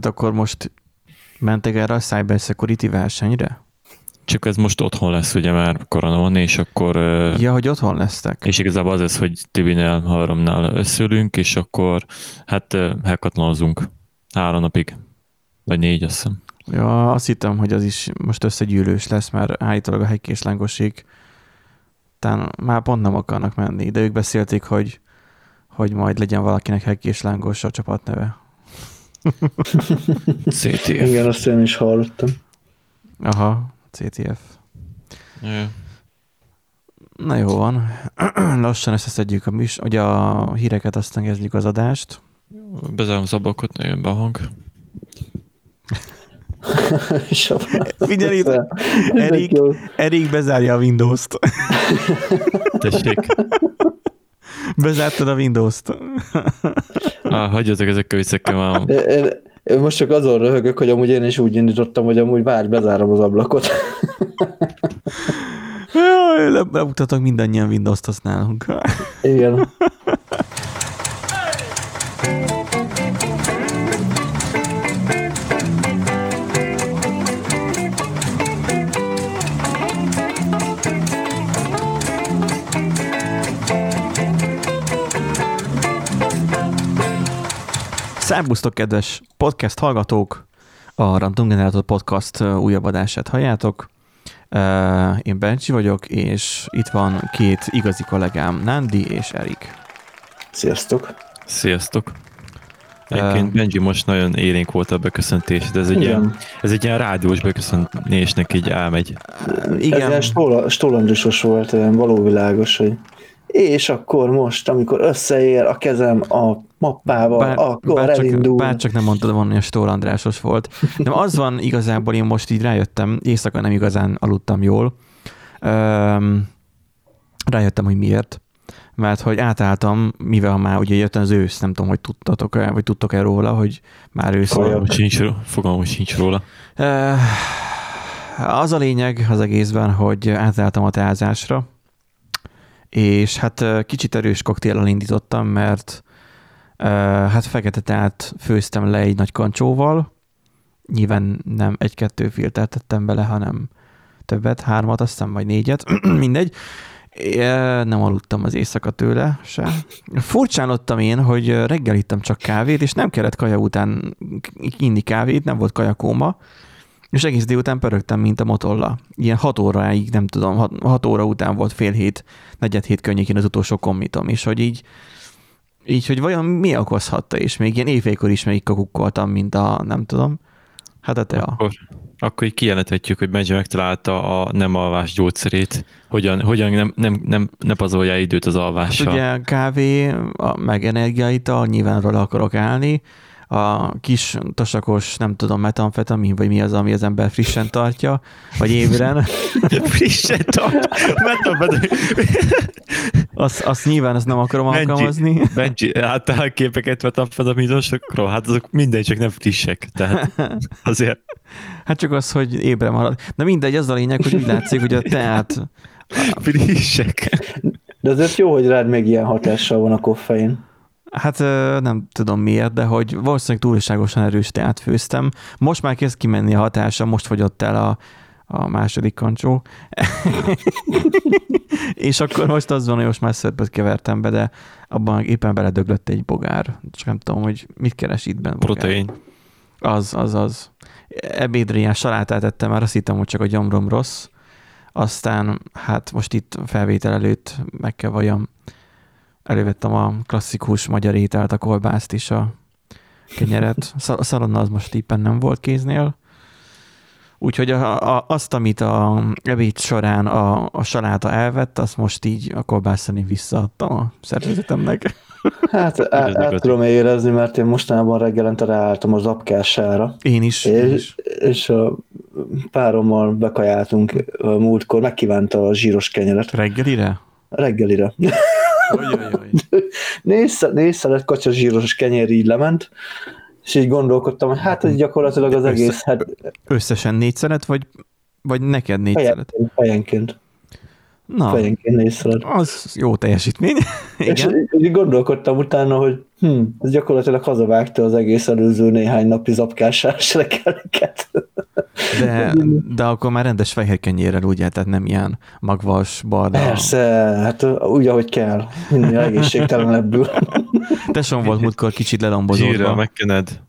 Tehát akkor most mentek erre a cyber security versenyre? Csak ez most otthon lesz, ugye már korona van, és akkor... Ja, hogy otthon lesztek. És igazából az ez, hogy Tibinél, Halaromnál összülünk, és akkor hát hekatlonozunk három napig, vagy négy, azt hiszem. Ja, azt hittem, hogy az is most összegyűlős lesz, mert állítólag a hegykés lángoség talán már pont nem akarnak menni, de ők beszélték, hogy, hogy majd legyen valakinek hegykés lángos a csapatneve. CTF. Igen, azt én is hallottam. Aha, CTF. Yeah. Na jó van. Lassan összeszedjük a műs, ugye a híreket, aztán kezdjük az adást. Bezárom az ablakot, ne jön be a hang. Figyelj itt, Erik, Erik bezárja a Windows-t. Tessék. Bezártad a Windows-t. ah, hagyjatok ezekkel viccekkel már. Én, én most csak azon röhögök, hogy amúgy én is úgy indítottam, hogy amúgy várj, bezárom az ablakot. Le, lemutatok mindannyian Windows-t használunk. Igen. Szerbusztok, kedves podcast hallgatók! A Random Generator Podcast újabb adását halljátok. Én Bencsi vagyok, és itt van két igazi kollégám, Nandi és Erik. Sziasztok! Sziasztok! Egyébként Benji most nagyon élénk volt a beköszöntés, de ez egy, ilyen, ez egy ilyen rádiós beköszöntésnek így elmegy. Igen. Ez ilyen Stolandrisos volt, olyan valóvilágos, hogy és akkor most, amikor összeér a kezem a mappával, bár, akkor bár csak, elindul. Bár csak nem mondtad volna, hogy a Stór Andrásos volt. De az van igazából, én most így rájöttem, éjszaka nem igazán aludtam jól. Um, rájöttem, hogy miért. Mert hogy átálltam, mivel már ugye jött az ősz, nem tudom, hogy tudtatok-e, vagy tudtok-e róla, hogy már ősz Fogalmam sincs, fogalmam sincs róla. Uh, az a lényeg az egészben, hogy átálltam a teázásra, és hát kicsit erős koktéllal indítottam, mert hát fekete teát főztem le egy nagy kancsóval, nyilván nem egy-kettő filtert tettem bele, hanem többet, hármat, aztán majd négyet, mindegy. Nem aludtam az éjszaka tőle se. Furcsánottam én, hogy reggel ittam csak kávét, és nem kellett kaja után inni kávét, nem volt kajakóma, és egész délután pörögtem, mint a motolla. Ilyen hat óráig, nem tudom, hat, hat óra után volt fél hét, negyed hét környékén az utolsó kommitom, és hogy így, így, hogy vajon mi okozhatta, és még ilyen évvékor is még kakukkoltam, mint a, nem tudom, hát a tea. Akkor, akkor így kijelenthetjük, hogy Benji megtalálta a nem alvás gyógyszerét, hogyan, hogyan nem, nem, nem, ne pazolja időt az alvással. Hát ugye kávé, a, meg energiaital, nyilván róla akarok állni, a kis tasakos, nem tudom, metamfetamin, vagy mi az, ami az ember frissen tartja, vagy ébren. frissen tartja? Metamfetamin. azt, azt nyilván azt nem akarom Benji, alkalmazni. Benji, láttál képeket metamfetaminosokról? Hát azok minden csak nem frissek. Tehát azért. Hát csak az, hogy ébre marad. De mindegy, az a lényeg, hogy úgy látszik, hogy a teát... Frissek. De azért jó, hogy rád még ilyen hatással van a koffein. Hát nem tudom miért, de hogy valószínűleg túlságosan erős teát főztem. Most már kezd kimenni a hatása, most fogyott el a, a második kancsó. és akkor most az van, hogy most már szörpöt kevertem be, de abban éppen beledöglött egy bogár. Csak nem tudom, hogy mit keres itt benne. Protein. Az, az, az. Ebédre ilyen salátát ettem, már azt hittem, hogy csak a gyomrom rossz. Aztán hát most itt felvétel előtt meg kell valljam, elővettem a klasszikus magyar ételt, a kolbászt is, a kenyeret. A szalonna az most éppen nem volt kéznél. Úgyhogy a, a, azt, amit a ebéd során a, a saláta elvett, azt most így a kolbászani visszaadtam a szervezetemnek. Hát át, át tudom érezni, mert én mostanában reggelente ráálltam az apkására. Én is. És, én is. és a párommal bekajáltunk múltkor, megkívánta a zsíros kenyeret. Reggelire? Reggelire. Négy, négy szelet kacsa zsíros kenyér így lement, és így gondolkodtam, hogy hát ez gyakorlatilag az Össze, egész. Hát, összesen négy szelet, vagy, vagy neked négy szelet? Helyenként. Na, fejenként nézred. Az jó teljesítmény. Igen. És így gondolkodtam utána, hogy hm, ez gyakorlatilag hazavágta az egész előző néhány napi zapkásás reggeleket. De, de akkor már rendes fehér kenyérrel, ugye? Tehát nem ilyen magvas, barna. Persze, hát úgy, ahogy kell. Minél egészségtelenebbül. Tesom volt múltkor kicsit lelombozódva. Zsírral megkened.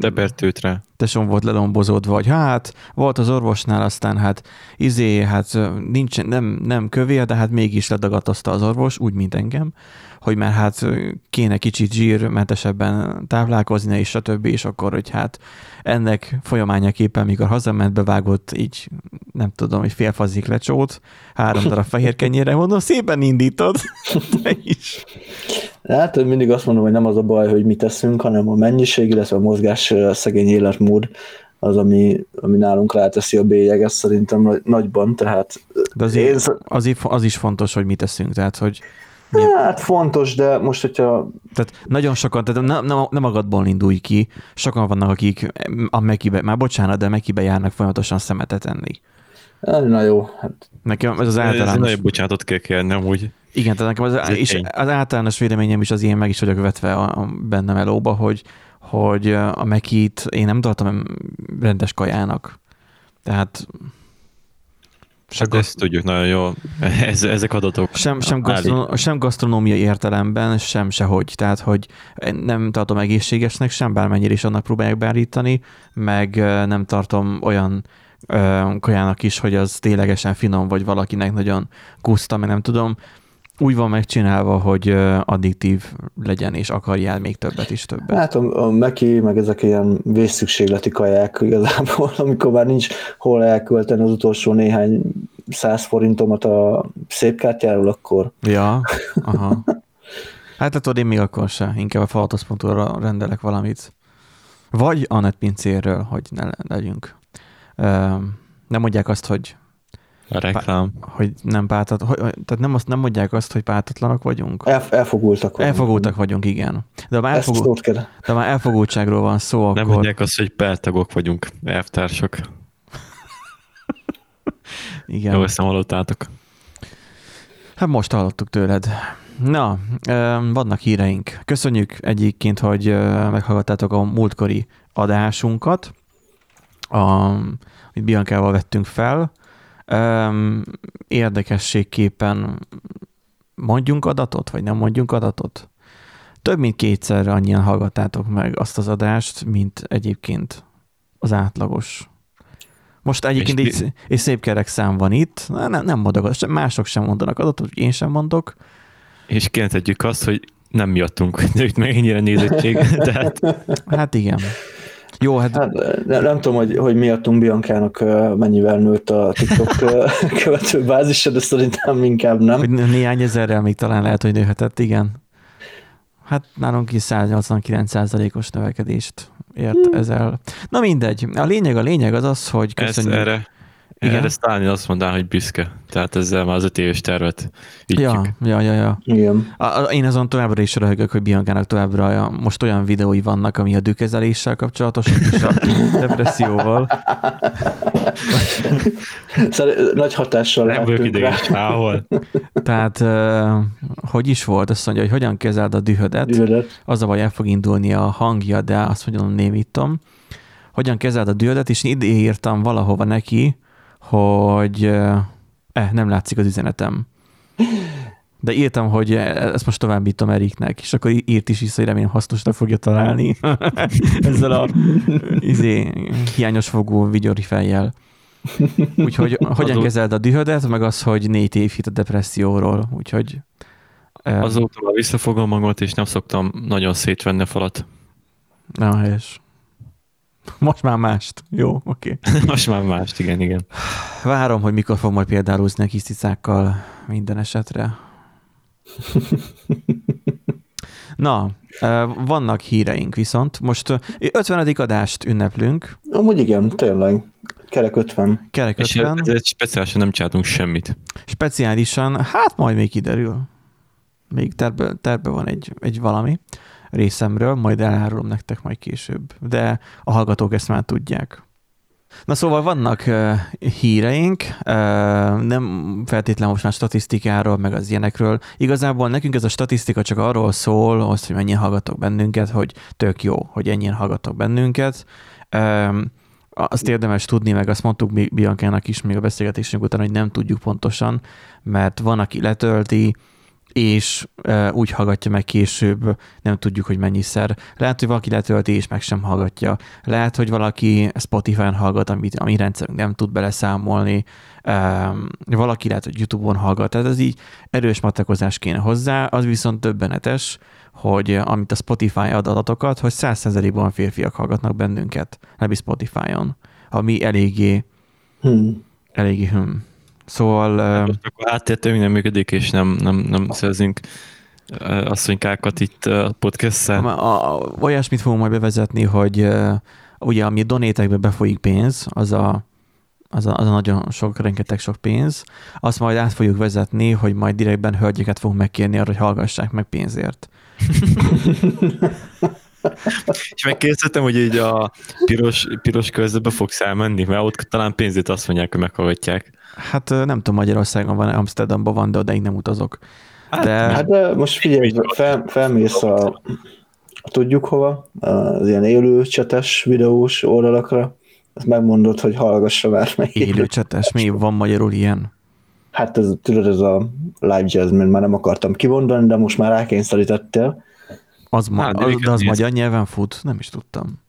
Tepertőt rá. Tesom volt lelombozódva, vagy hát volt az orvosnál, aztán hát izé, hát nincs, nem, nem kövér, de hát mégis ledagadozta az orvos, úgy, mint engem hogy már hát kéne kicsit zsírmentesebben táplálkozni, és stb. És akkor, hogy hát ennek folyamányaképpen, mikor hazament, bevágott így, nem tudom, hogy félfazik lecsót, három darab fehér kenyére, mondom, szépen indítod, te is. Hát mindig azt mondom, hogy nem az a baj, hogy mit teszünk, hanem a mennyiség, illetve a mozgás szegény életmód, az, ami, ami nálunk ráteszi a bélyeget szerintem nagyban, tehát... De azért, én... az, az is fontos, hogy mit teszünk, tehát hogy Hát fontos, de most, hogyha... Tehát nagyon sokan, tehát nem, nem, nem magadból indulj ki, sokan vannak, akik a Mekibe, már bocsánat, de Mekibe járnak folyamatosan szemetet enni. Na jó. Hát... Nekem ez az általános... Ez nagyon bocsánatot kell kérni, úgy. Igen, tehát nekem az, és az általános véleményem is az én meg is vagyok vetve a, a bennem elóba, hogy, hogy a Mekit én nem tartom rendes kajának. Tehát hát ezt tudjuk nagyon jól, ez, ezek adatok. Sem, sem, gasztronó, sem gasztronómiai értelemben, sem sehogy. Tehát, hogy nem tartom egészségesnek, sem bármennyire is annak próbálják beállítani, meg nem tartom olyan kajának is, hogy az ténylegesen finom, vagy valakinek nagyon guszta, meg nem tudom úgy van megcsinálva, hogy addiktív legyen, és akarjál még többet is többet. Hát a, a Meki, meg ezek ilyen vészszükségleti kaják igazából, amikor már nincs hol elkölteni az utolsó néhány száz forintomat a szép kártyáról, akkor... Ja, aha. Hát tudod, én még akkor se, inkább a falatosz.hu-ra rendelek valamit. Vagy a netpincérről, hogy ne legyünk. Nem mondják azt, hogy a reklám. Pá, hogy nem pártat, hogy, tehát nem, azt, nem mondják azt, hogy pártatlanok vagyunk? El, elfogultak vagyunk. Elfogultak vagyunk, igen. De már, elfogul, de már elfogultságról van szó, nem akkor... mondják azt, hogy pártagok vagyunk, elvtársak. igen. Jó, ezt nem hallottátok. Hát most hallottuk tőled. Na, vannak híreink. Köszönjük egyébként, hogy meghallgattátok a múltkori adásunkat, amit Biancával vettünk fel érdekességképpen mondjunk adatot, vagy nem mondjunk adatot? Több mint kétszer annyian hallgattátok meg azt az adást, mint egyébként az átlagos. Most egyébként és egy, egy szép kerek szám van itt, nem, nem mondok, mások sem mondanak adatot, én sem mondok. És kijelenthetjük azt, hogy nem miattunk nőtt meg ennyire nézettség. Tehát... Hát igen. Jó, hát... hát nem, nem tudom, hogy, hogy miattunk Biancának mennyivel nőtt a TikTok követő bázisa, de szerintem inkább nem. Hogy néhány ezerrel még talán lehet, hogy nőhetett, igen. Hát nálunk is 189%-os növekedést ért hmm. ezzel. Na mindegy. A lényeg, a lényeg az az, hogy köszönjük. Ez erre igen. Erre Stalin azt mondaná, hogy büszke. Tehát ezzel már az öt éves tervet ütjük. Ja, ja, ja. ja. Igen. A, a, én azon továbbra is röhögök, hogy Biancának továbbra most olyan videói vannak, ami a dűkezeléssel kapcsolatos, és a depresszióval. Szóval nagy hatással Nem vagyok ideges, Tehát, uh, hogy is volt? Azt mondja, hogy hogyan kezeld a dühödet. dühödet. Az a baj, el fog indulni a hangja, de azt mondom, némítom. Hogyan kezeld a dühödet, és ide írtam valahova neki, hogy eh, nem látszik az üzenetem. De írtam, hogy ezt most továbbítom Eriknek, és akkor írt is vissza, hogy remélem hasznosra fogja találni ezzel a izé, hiányos fogó vigyori fejjel. Úgyhogy hogyan kezeld a dühödet, meg az, hogy négy év hit a depresszióról, úgyhogy... Azóta visszafogom magamat, és nem szoktam nagyon szétvenni a falat. Na, helyes. Most már mást. Jó, oké. Okay. Most már mást, igen, igen. Várom, hogy mikor fog majd példálózni a kis cicákkal minden esetre. Na, vannak híreink viszont. Most 50. adást ünneplünk. Amúgy igen, tényleg. Kerek 50. Kerek 50. És speciálisan nem csináltunk semmit. Speciálisan, hát majd még kiderül. Még terve, terve van egy, egy valami részemről, majd elárulom nektek majd később. De a hallgatók ezt már tudják. Na szóval vannak uh, híreink, uh, nem feltétlenül most már statisztikáról, meg az ilyenekről. Igazából nekünk ez a statisztika csak arról szól, azt, hogy mennyien hallgatok bennünket, hogy tök jó, hogy ennyien hallgatok bennünket. Um, azt érdemes tudni, meg azt mondtuk Biancának is még a beszélgetésünk után, hogy nem tudjuk pontosan, mert van, aki letölti, és e, úgy hallgatja meg később, nem tudjuk, hogy mennyiszer. Lehet, hogy valaki letölti, és meg sem hallgatja. Lehet, hogy valaki Spotify-on hallgat, amit, ami rendszerünk nem tud beleszámolni. E, valaki lehet, hogy YouTube-on hallgat. Tehát ez így erős matekozás kéne hozzá. Az viszont többenetes, hogy amit a Spotify ad adatokat, hogy 100%-ban férfiak hallgatnak bennünket, nem Spotify-on, ami eléggé, hmm. eléggé hmm. Szóval... Hát most akkor áttértő nem működik, és nem, nem, nem szerzünk asszonykákat itt a podcast Olyasmit fogunk majd bevezetni, hogy ugye ami donétekbe befolyik pénz, az a, az a, az a nagyon sok, rengeteg sok pénz, azt majd át fogjuk vezetni, hogy majd direktben hölgyeket fogunk megkérni arra, hogy hallgassák meg pénzért. És megkérdeztem, hogy így a piros, piros körzetbe fogsz elmenni, mert ott talán pénzét azt mondják, hogy meghallgatják. Hát nem tudom, Magyarországon van, Amsterdamban van, de odaig nem utazok. Hát, de... Hát de most figyelj, fel, felmész a, tudjuk hova, az ilyen élő csetes videós oldalakra, ezt megmondod, hogy hallgassa már meg. Élő csetes, mi van magyarul ilyen? Hát ez, tudod, ez a live jazz, mert már nem akartam kimondani, de most már rákényszerítettél. Az, ma, hát, az, de az magyar nyelven fut? Nem is tudtam.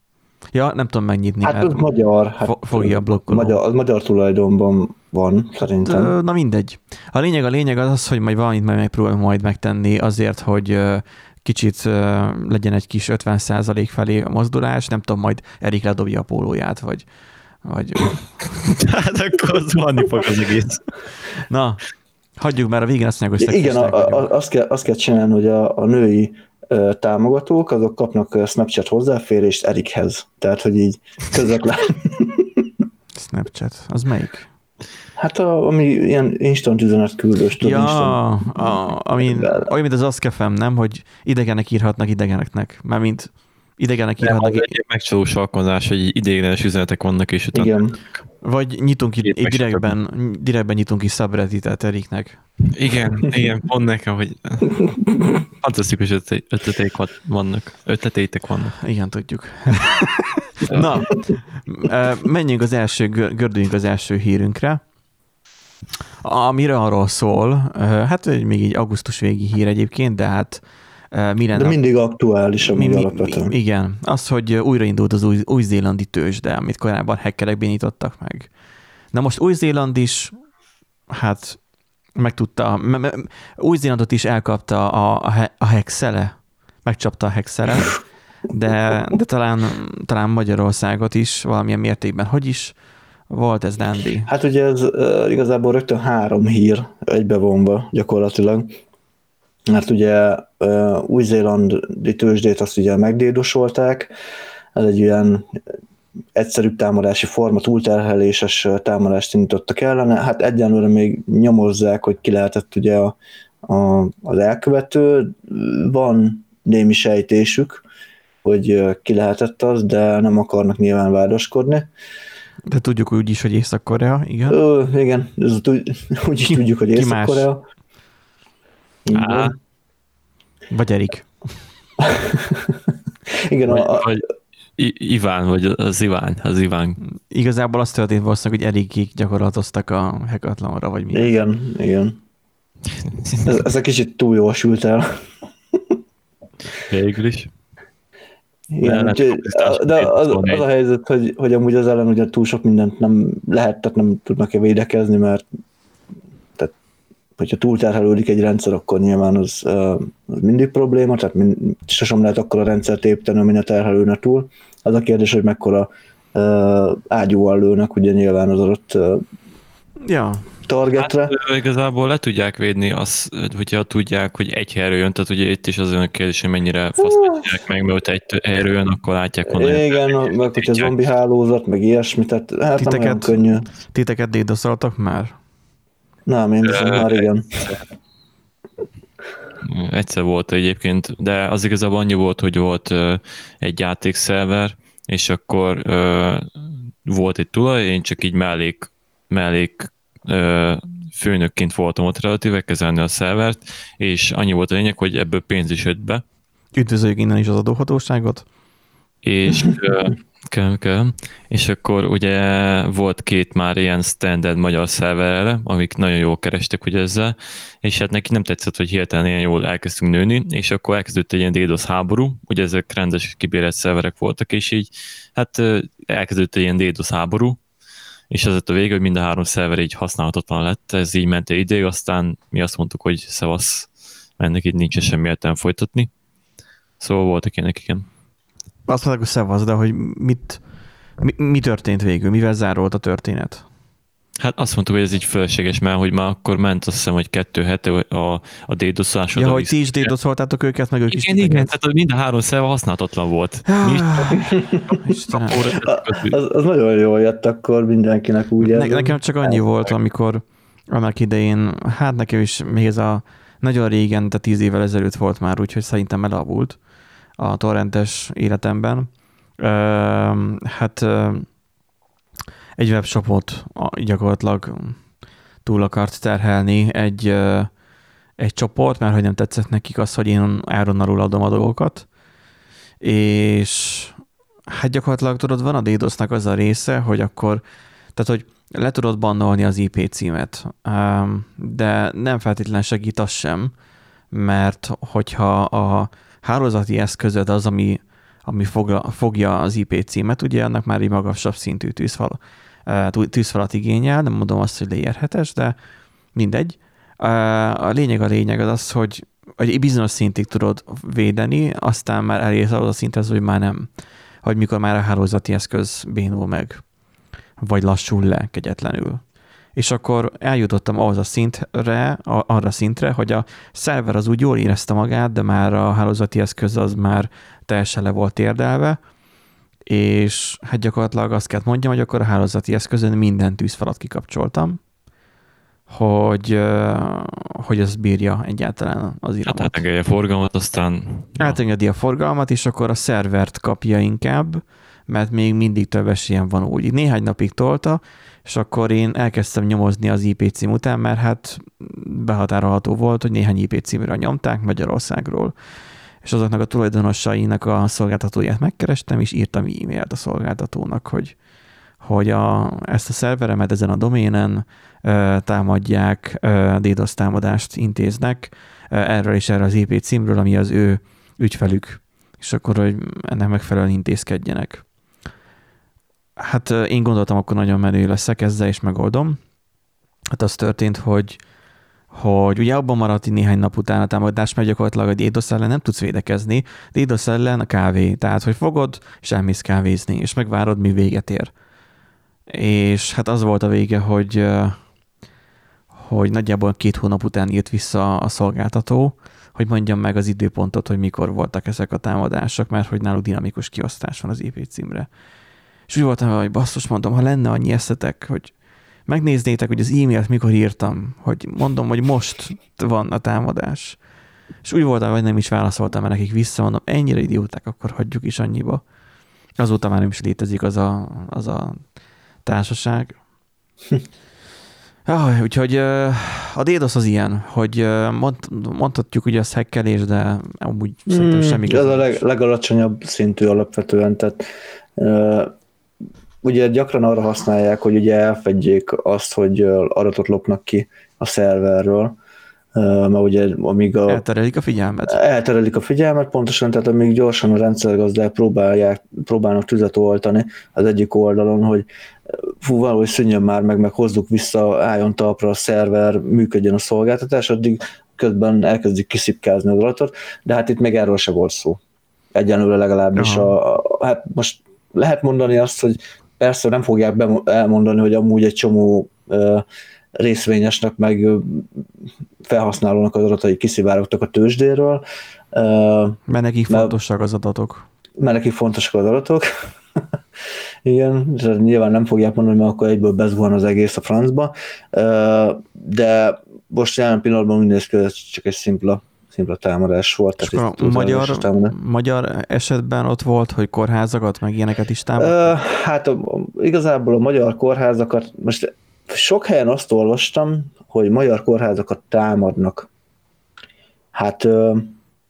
Ja, nem tudom megnyitni. Hát az magyar. Hát fogja blokkolni. Magyar, az magyar tulajdonban van, szerintem. Na mindegy. A lényeg a lényeg az, az hogy majd valamit majd megpróbálom majd megtenni azért, hogy kicsit legyen egy kis 50% felé a mozdulás, nem tudom, majd Erik ledobja a pólóját, vagy vagy... hát akkor az vanni fog az egész. Na, hagyjuk már a végén azt mondják, hogy Igen, a, a, azt, kell, azt kell csinálni, hogy a, a női támogatók, azok kapnak Snapchat hozzáférést Erikhez. Tehát, hogy így közvetlen. Snapchat, az melyik? Hát a, ami ilyen instant üzenet küldős. Ja, instant... a, ami, olyan, mint az Askefem, nem? Hogy idegenek írhatnak idegeneknek. Mármint idegenek írhatnak. Nem, egy megcsalós alkalmazás, hogy idegenes üzenetek vannak, és utána... Igen. Vagy nyitunk ki, direktben, direktben nyitunk ki subredditet Eriknek. Igen, igen, pont nekem, hogy fantasztikus ötleteik vannak. Ötleteitek vannak. Igen, tudjuk. Na, menjünk az első, gördüljünk az első hírünkre. Amire arról szól, hát még így augusztus végi hír egyébként, de hát minden De mindig aktuális, ami mi, alapvetően. Igen, az, hogy újraindult az új, új-zélandi tőzsde, amit korábban hackerek bénítottak meg. Na most Új-Zéland is, hát megtudta, Új-Zélandot is elkapta a, a, a hexele, megcsapta a hexele, de, de talán, talán Magyarországot is valamilyen mértékben. Hogy is volt ez, Dandy? Hát ugye ez uh, igazából rögtön három hír egybevonva gyakorlatilag. Mert ugye új-zélandi tőzsdét azt ugye megdédosolták, ez egy ilyen egyszerűbb támadási forma, túlterheléses támadást indítottak ellene. Hát egyenlőre még nyomozzák, hogy ki lehetett ugye a, a, az elkövető. Van némi sejtésük, hogy ki lehetett az, de nem akarnak nyilván vádaskodni. De tudjuk úgy is, hogy Észak-Korea, igen? Ö, igen, ez, úgy is tudjuk, hogy Észak-Korea. Vagy Erik. igen, vagy, a, vagy Iván, vagy az Iván, az Iván. Igazából azt történt valószínűleg, hogy Erikig gyakorlatoztak a hackathonra, vagy mi. Igen, igen. Ez, ez egy kicsit túl jól sült el. Végül is. Igen, de, de az, az, a helyzet, hogy, hogy amúgy az ellen ugye túl sok mindent nem lehet, tehát nem tudnak-e védekezni, mert hogyha túlterhelődik egy rendszer, akkor nyilván az, az mindig probléma, tehát mind, sosem lehet akkor a rendszert építeni, ami ne terhelőne túl. Az a kérdés, hogy mekkora uh, ágyúval lőnek, ugye nyilván az adott uh, ja targetre. Hát, igazából le tudják védni azt, hogyha tudják, hogy egy helyről jön, tehát ugye itt is az olyan kérdés, hogy mennyire faszítják meg, mert egy helyről jön, akkor látják honnan. Igen, jön, meg hogyha zombi hálózat, meg ilyesmi, tehát hát titeket, nem olyan könnyű. Titeket dédoszoltak már? Nem, én viszont már igen. Egyszer volt egyébként, de az igazából annyi volt, hogy volt egy játékszerver, és akkor volt egy tulaj, én csak így mellék, mellék főnökként voltam ott relatíve kezelni a szervert, és annyi volt a lényeg, hogy ebből pénz is jött be. Üdvözöljük innen is az adóhatóságot. És kell, kell. És akkor ugye volt két már ilyen standard magyar szerverre, amik nagyon jól kerestek ugye ezzel, és hát neki nem tetszett, hogy hirtelen ilyen jól elkezdtünk nőni, és akkor elkezdődött egy ilyen DDoS háború, ugye ezek rendes kibérelt szerverek voltak, és így hát elkezdődött egy ilyen DDoS háború, és ez a vége, hogy mind a három szerver így használhatatlan lett, ez így ment egy ideig, aztán mi azt mondtuk, hogy szevasz, ennek így nincs semmi értelme folytatni. Szóval voltak ilyenek, igen. Azt mondták, hogy szevasz, de hogy mit, mi, mi történt végül? Mivel zárolt a történet? Hát azt mondtuk, hogy ez így fölösleges, mert hogy már akkor ment azt hiszem, hogy kettő hete a, a dédoszás. Ja, hogy ti is dédoszoltátok őket, meg ők igen, is. Igen, igen, tehát mind a három szerva használhatatlan volt. Istenem. az, az, nagyon jól jött akkor mindenkinek úgy. Ne, nekem csak annyi volt, amikor annak idején, hát nekem is még ez a nagyon régen, tehát tíz évvel ezelőtt volt már, úgyhogy szerintem elavult a torrentes életemben. Hát egy webshopot gyakorlatilag túl akart terhelni egy, egy csoport, mert hogy nem tetszett nekik az, hogy én áronnalul adom a dolgokat, és hát gyakorlatilag tudod, van a DDoS-nak az a része, hogy akkor, tehát hogy le tudod bannolni az IP címet, de nem feltétlenül segít az sem, mert hogyha a hálózati eszközöd az, ami, ami fogla, fogja az IP címet, ugye annak már egy magasabb szintű tűzfal, tűzfalat igényel, nem mondom azt, hogy leérhetes, de mindegy. A lényeg a lényeg az az, hogy egy bizonyos szintig tudod védeni, aztán már elérsz az a szinthez, hogy már nem. Hogy mikor már a hálózati eszköz bénul meg, vagy lassul le kegyetlenül és akkor eljutottam ahhoz a szintre, arra szintre, hogy a szerver az úgy jól érezte magát, de már a hálózati eszköz az már teljesen le volt érdelve, és hát gyakorlatilag azt kell mondjam, hogy akkor a hálózati eszközön minden tűzfalat kikapcsoltam, hogy, hogy ez bírja egyáltalán az iramot. Hát átengedje a forgalmat, aztán... Átengedi a forgalmat, és akkor a szervert kapja inkább, mert még mindig több esélyem van úgy. Néhány napig tolta, és akkor én elkezdtem nyomozni az IP cím után, mert hát behatárolható volt, hogy néhány IP címre nyomták Magyarországról, és azoknak a tulajdonosainak a szolgáltatóját megkerestem, és írtam e-mailt a szolgáltatónak, hogy, hogy a, ezt a szerveremet ezen a doménen ö, támadják, ö, DDoS támadást intéznek ö, erről és erre az IP címről, ami az ő ügyfelük, és akkor, hogy ennek megfelelően intézkedjenek. Hát én gondoltam, akkor nagyon menő leszek ezzel, és megoldom. Hát az történt, hogy hogy ugye abban maradt néhány nap után a támadás, mert gyakorlatilag a DDoS ellen nem tudsz védekezni. DDoS ellen a kávé, tehát hogy fogod, és elmész kávézni, és megvárod, mi véget ér. És hát az volt a vége, hogy, hogy nagyjából két hónap után írt vissza a szolgáltató, hogy mondjam meg az időpontot, hogy mikor voltak ezek a támadások, mert hogy náluk dinamikus kiosztás van az IP címre. És úgy voltam, hogy basszus, mondom, ha lenne annyi eszetek, hogy megnéznétek, hogy az e-mailt mikor írtam, hogy mondom, hogy most van a támadás. És úgy voltam, hogy nem is válaszoltam mert nekik vissza, mondom, ennyire idióták, akkor hagyjuk is annyiba. Azóta már nem is létezik az a, az a társaság. Ah, úgyhogy a DDoS az ilyen, hogy mond, mondhatjuk ugye a hekkelés, de amúgy mm, szerintem semmi. Ez a leg, legalacsonyabb szintű alapvetően, tehát ugye gyakran arra használják, hogy ugye elfedjék azt, hogy adatot lopnak ki a szerverről, mert ugye amíg a... Elterelik a figyelmet. Elterelik a figyelmet, pontosan, tehát amíg gyorsan a rendszergazdák próbálják, próbálnak tüzet oltani az egyik oldalon, hogy fú, valahogy szűnjön már meg, meg hozzuk vissza, álljon talpra a szerver, működjön a szolgáltatás, addig közben elkezdik kiszipkázni az adatot, de hát itt még erről se volt szó. Egyenlőre legalábbis a, a, hát most lehet mondani azt, hogy persze nem fogják elmondani, hogy amúgy egy csomó részvényesnek meg felhasználónak az adatai kiszivárogtak a tőzsdéről. Mert nekik fontosak az adatok. Mert nekik fontosak az adatok. Igen, nyilván nem fogják mondani, mert akkor egyből bezguhan az egész a francba, de most jelen pillanatban úgy néz ki, ez csak egy szimpla, szimpla támadás volt. És a magyar, magyar esetben ott volt, hogy kórházakat, meg ilyeneket is támadtak? Uh, hát a, igazából a magyar kórházakat, most sok helyen azt olvastam, hogy magyar kórházakat támadnak. Hát... Uh,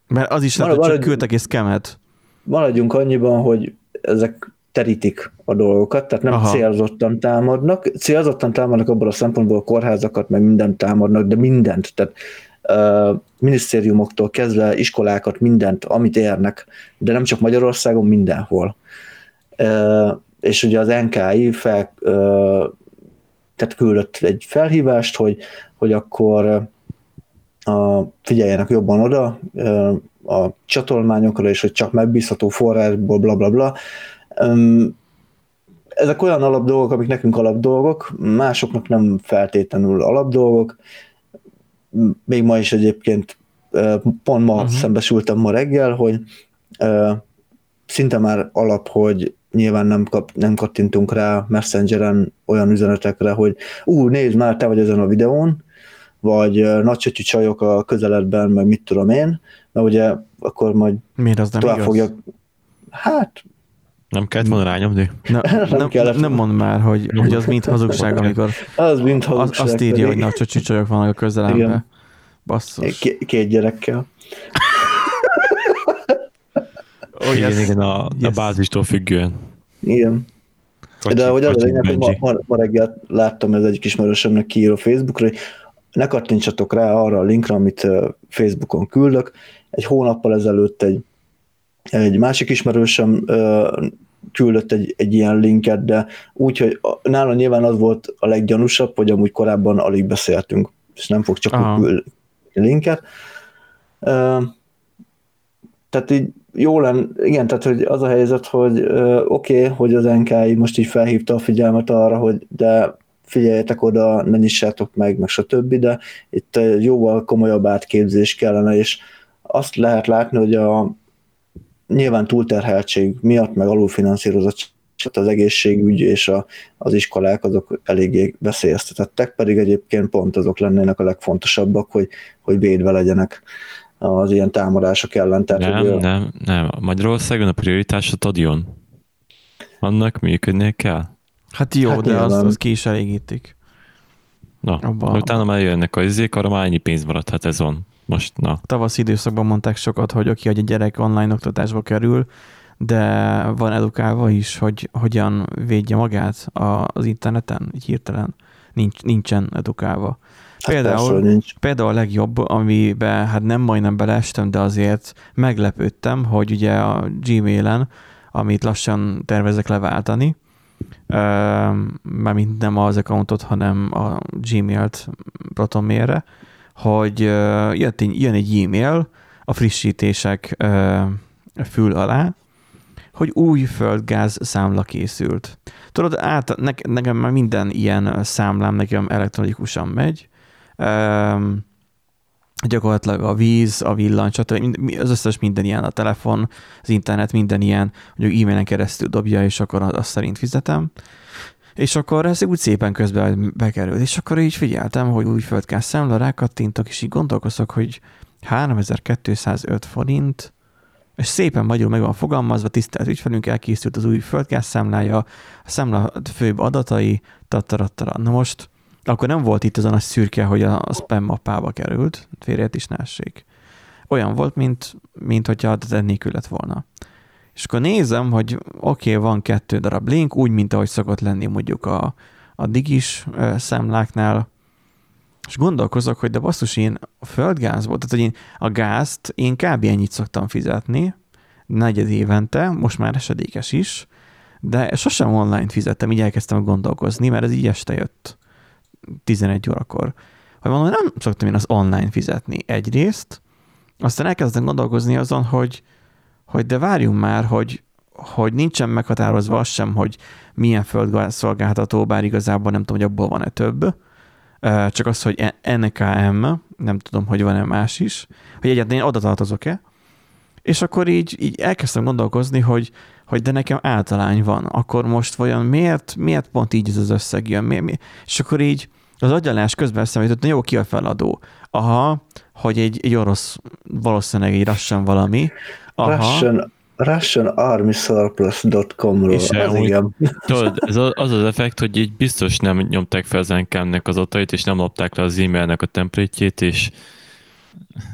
Mert az is lehet, hogy csak küldtek és kemet. Maradjunk annyiban, hogy ezek terítik a dolgokat, tehát nem Aha. célzottan támadnak. Célzottan támadnak abból a szempontból a kórházakat, meg mindent támadnak, de mindent. Tehát minisztériumoktól kezdve iskolákat, mindent, amit érnek, de nem csak Magyarországon, mindenhol. És ugye az NKI fel, tehát küldött egy felhívást, hogy, hogy akkor uh, figyeljenek jobban oda a csatolmányokra, és hogy csak megbízható forrásból, bla bla bla, ezek olyan alapdolgok, amik nekünk alapdolgok, másoknak nem feltétlenül alapdolgok. Még ma is egyébként pont ma uh-huh. szembesültem ma reggel, hogy szinte már alap, hogy nyilván nem, kap, nem kattintunk rá Messengeren olyan üzenetekre, hogy ú, nézd már, te vagy ezen a videón, vagy nagycsötyű csajok a közeledben, meg mit tudom én, mert ugye akkor majd Miért az nem tovább igaz? fogja... Hát nem kellett volna rányomni? Na, nem, nem, kellett. nem mondd már, hogy, hogy az mind hazugság, amikor az mind hazugság, az, azt írja, pedig. hogy nagy csajok vannak a közelemben. Basszus. K- két gyerekkel. oh, igen, igen, a, yes. a bázistól függően. Igen. Kacsi, De hogy az a lényeg, hogy ma, ma, ma reggel láttam ez egyik ismerősömnek kiíró Facebookra, hogy ne kattintsatok rá arra a linkre, amit Facebookon küldök. Egy hónappal ezelőtt egy, egy másik ismerősöm küldött egy, egy ilyen linket, de úgy, hogy nála nyilván az volt a leggyanúsabb, hogy amúgy korábban alig beszéltünk, és nem fog csak küldeni linket. Uh, tehát így jó lenne, igen, tehát hogy az a helyzet, hogy uh, oké, okay, hogy az NKI most így felhívta a figyelmet arra, hogy de figyeljetek oda, ne nyissátok meg, meg stb., de itt jóval komolyabb átképzés kellene, és azt lehet látni, hogy a nyilván túlterheltség miatt, meg alulfinanszírozott az egészségügy és a, az iskolák azok eléggé veszélyeztetettek, pedig egyébként pont azok lennének a legfontosabbak, hogy, hogy védve legyenek az ilyen támadások ellen. Tehát, nem, hogy, nem, nem. Magyarországon a prioritás a stadion. Annak működnie kell. Hát jó, hát de az, az ki is elégítik. Na, Abba. utána már jönnek a izék, arra már ennyi pénz maradt, hát ez van. Most, na. Tavasz időszakban mondták sokat, hogy oké, hogy a gyerek online oktatásba kerül, de van edukálva is, hogy hogyan védje magát az interneten, így hirtelen. Nincs, nincsen edukálva. Hát például, persze, nincs. például a legjobb, amiben hát nem majdnem beleestem, de azért meglepődtem, hogy ugye a Gmailen, amit lassan tervezek leváltani, mint nem az accountot, hanem a Gmail-t protonmailre, hogy jött, jön egy e-mail a frissítések fül alá, hogy új földgáz számla készült. Tudod, át, ne, nekem már minden ilyen számlám nekem elektronikusan megy, um, gyakorlatilag a víz, a villany, stb. az összes minden ilyen, a telefon, az internet, minden ilyen, hogy e-mailen keresztül dobja, és akkor azt szerint fizetem. És akkor ez úgy szépen közben bekerült, és akkor így figyeltem, hogy új földgáz számla, rákattintok, és így gondolkozok, hogy 3205 forint, és szépen magyarul meg van fogalmazva, tisztelt ügyfelünk, elkészült az új földgáz számlája, a számla főbb adatai, tattarattara. Na most, akkor nem volt itt az a nagy szürke, hogy a spam mappába került, félreértisnássék. Olyan volt, mint, mint hogyha nélkül lett volna. És akkor nézem, hogy oké, okay, van kettő darab link, úgy, mint ahogy szokott lenni mondjuk a, a digis számláknál, és gondolkozok, hogy de basszus, én a földgázból, tehát hogy én a gázt én kb. ennyit szoktam fizetni, negyed évente, most már esedékes is, de sosem online fizettem, így elkezdtem gondolkozni, mert ez így este jött 11 órakor. Hogy mondom, nem szoktam én az online fizetni egyrészt, aztán elkezdtem gondolkozni azon, hogy, hogy de várjunk már, hogy, hogy nincsen meghatározva az sem, hogy milyen földgázszolgáltató, bár igazából nem tudom, hogy abból van-e több, csak az, hogy NKM, nem tudom, hogy van-e más is, hogy egyáltalán én oda tartozok-e, és akkor így, így elkezdtem gondolkozni, hogy, hogy de nekem általány van, akkor most vajon miért, miért pont így ez az összeg jön? Mi, mi? És akkor így az agyalás közben eszembe jutott, jó, ki a feladó? Aha, hogy egy, egy orosz, valószínűleg egy Russian valami. Aha. Russian, RussianArmySurplus.com-ról, És az amúgy- igen. Tudod, ez az az, az effekt, hogy így biztos nem nyomták fel Zencamnek az atait, és nem lopták le az e-mailnek a templétjét, és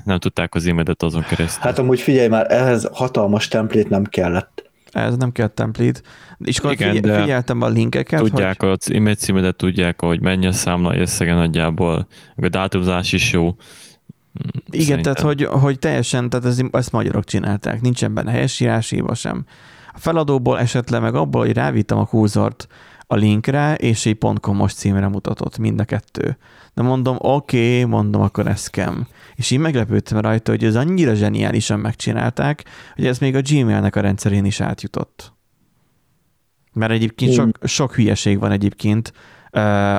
nem tudták az e-mailet azon keresztül. Hát amúgy figyelj már, ehhez hatalmas templét nem kellett. Ez nem kell template. És akkor Igen, figyel, figyeltem a linkeket, tudják hogy az e-mail címedet, tudják, hogy mennyi a számla összege nagyjából, a dátumzás is jó. Igen, Szerintem. tehát hogy, hogy teljesen, tehát ez, ezt magyarok csinálták, nincsen benne helyesírás hiba sem. A feladóból esetleg meg abból, hogy rávittem a kurzort a linkre, és egy .com-os címre mutatott mind a kettő. De mondom, oké, okay, mondom, akkor ez scam. És így meglepődtem rajta, hogy ez annyira zseniálisan megcsinálták, hogy ez még a Gmailnek a rendszerén is átjutott. Mert egyébként sok, sok hülyeség van egyébként,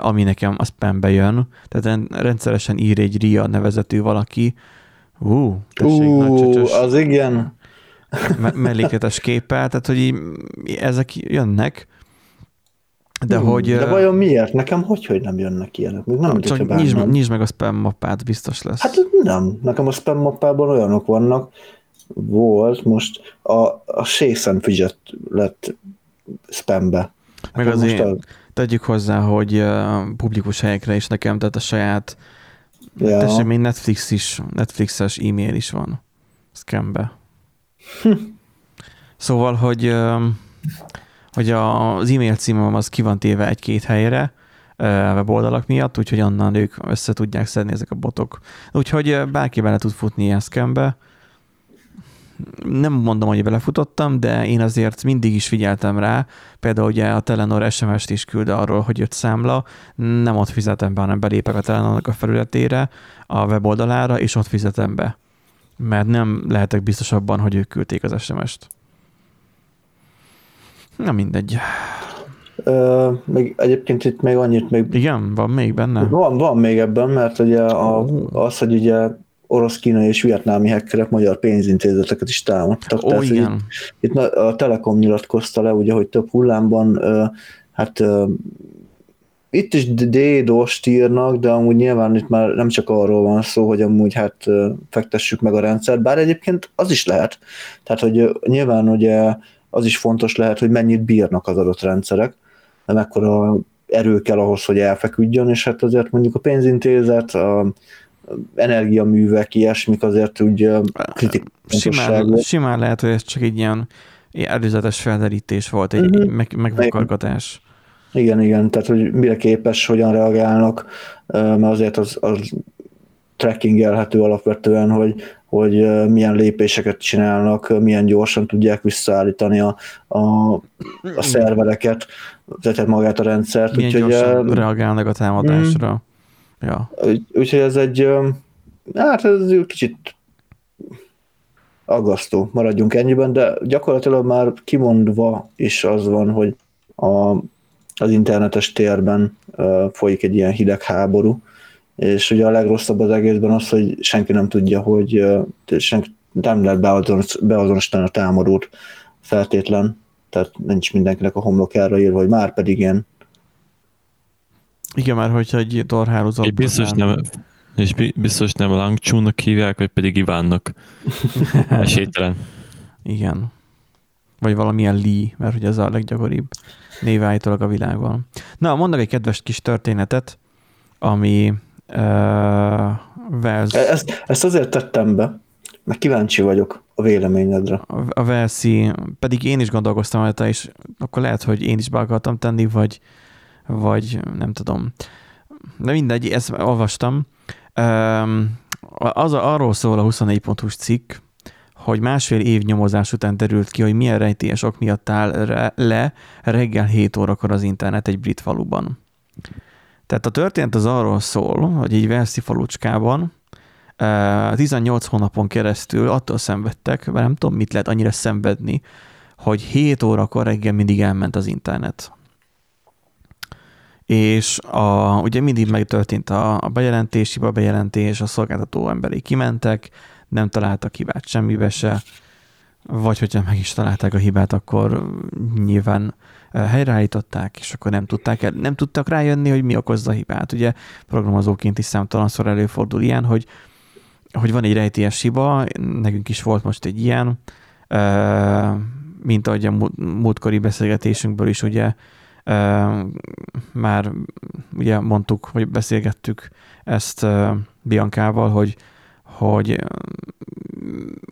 ami nekem a spambe jön. Tehát ren- rendszeresen ír egy RIA nevezetű valaki, Ú, tessék, nagy Ú, csöcsös az igen. me- mellékletes képpel, tehát hogy így, ezek jönnek, de Hmm, hogy... De vajon miért? Nekem hogy, hogy nem jönnek ilyenek? Még nem, csak nyisd, meg- nyisd meg a spam mappát, biztos lesz. Hát nem. Nekem a spam mappában olyanok vannak. Volt most a, a Shakes Fidget lett spambe. Meg Nekem azért most tegyük hozzá, hogy ö, publikus helyekre is nekem, tehát a saját, Ja. tessék, még Netflix is, Netflixes e-mail is van scambe. Szóval, hogy, ö, hogy a- az e-mail címem az ki van téve egy-két helyre, weboldalak miatt, úgyhogy onnan ők össze tudják szedni ezek a botok. Úgyhogy bárki bele tud futni ilyen scambe. Nem mondom, hogy belefutottam, de én azért mindig is figyeltem rá. Például ugye a Telenor SMS-t is küld arról, hogy jött számla. Nem ott fizetem be, hanem belépek a Telenornak a felületére, a weboldalára, és ott fizetem be. Mert nem lehetek biztos abban, hogy ők küldték az SMS-t. Na mindegy. Ö, még egyébként itt még annyit még Igen, van még benne? Van, van még ebben, mert ugye a, az, hogy ugye orosz, kínai és vietnámi hackerek magyar pénzintézeteket is támadtak. Ó, Tehát, igen. Itt, itt a Telekom nyilatkozta le, ugye, hogy több hullámban, hát itt is DDoS-t írnak, de amúgy nyilván itt már nem csak arról van szó, hogy amúgy hát fektessük meg a rendszert, bár egyébként az is lehet. Tehát, hogy nyilván ugye az is fontos lehet, hogy mennyit bírnak az adott rendszerek, de mekkora erő kell ahhoz, hogy elfeküdjön, és hát azért mondjuk a pénzintézet, a energiaművek, ilyesmik azért úgy Simán, simán lehet, hogy ez csak egy ilyen előzetes felderítés volt, egy Mhm. uh-huh. meg, megvakargatás. Igen, igen, tehát hogy mire képes, hogyan reagálnak, mert azért az, az trackingelhető alapvetően, hogy, hogy milyen lépéseket csinálnak, milyen gyorsan tudják visszaállítani a, a, a szervereket, tehát magát a rendszert. Milyen úgyhogy, gyorsan ö, reagálnak a támadásra. Ja. Úgy- Úgyhogy ez egy, hát ez egy kicsit aggasztó, maradjunk ennyiben, de gyakorlatilag már kimondva is az van, hogy a, az internetes térben ö, folyik egy ilyen hidegháború, és ugye a legrosszabb az egészben az, hogy senki nem tudja, hogy ö, senki, nem lehet beazonos- beazonosítani a támadót feltétlen, tehát nincs mindenkinek a homlokára írva, hogy már pedig én. Igen, mert hogyha egy torhálózat... És biztos nem, és bi- biztos nem Langcsúnak hívják, vagy pedig Ivánnak. Esélytelen. Igen. Vagy valamilyen Lee, mert ugye ez a leggyakoribb név állítólag a világon. Na, mondok egy kedves kis történetet, ami uh, Wells, E- Ezt, ezt azért tettem be, mert kíváncsi vagyok a véleményedre. a Velszi, pedig én is gondolkoztam rajta, és akkor lehet, hogy én is be akartam tenni, vagy, vagy nem tudom. De mindegy, ezt olvastam. Az a, arról szól a 24.hu-s cikk, hogy másfél év nyomozás után derült ki, hogy milyen rejtélyes ok miatt áll re- le reggel 7 órakor az internet egy brit faluban. Tehát a történet az arról szól, hogy egy Velszi falucskában eh, 18 hónapon keresztül attól szenvedtek, mert nem tudom, mit lehet annyira szenvedni, hogy 7 órakor reggel mindig elment az internet. És a, ugye mindig megtörtént a, a bejelentés, hiba bejelentés, a szolgáltató emberei kimentek, nem találtak hibát semmibe se, vagy hogyha meg is találták a hibát, akkor nyilván helyreállították, és akkor nem tudták, el, nem tudtak rájönni, hogy mi okozza a hibát. Ugye programozóként is számtalanszor előfordul ilyen, hogy hogy van egy rejtélyes hiba, nekünk is volt most egy ilyen, mint ahogy a múltkori beszélgetésünkből is ugye már ugye mondtuk, vagy beszélgettük ezt Biankával, hogy, hogy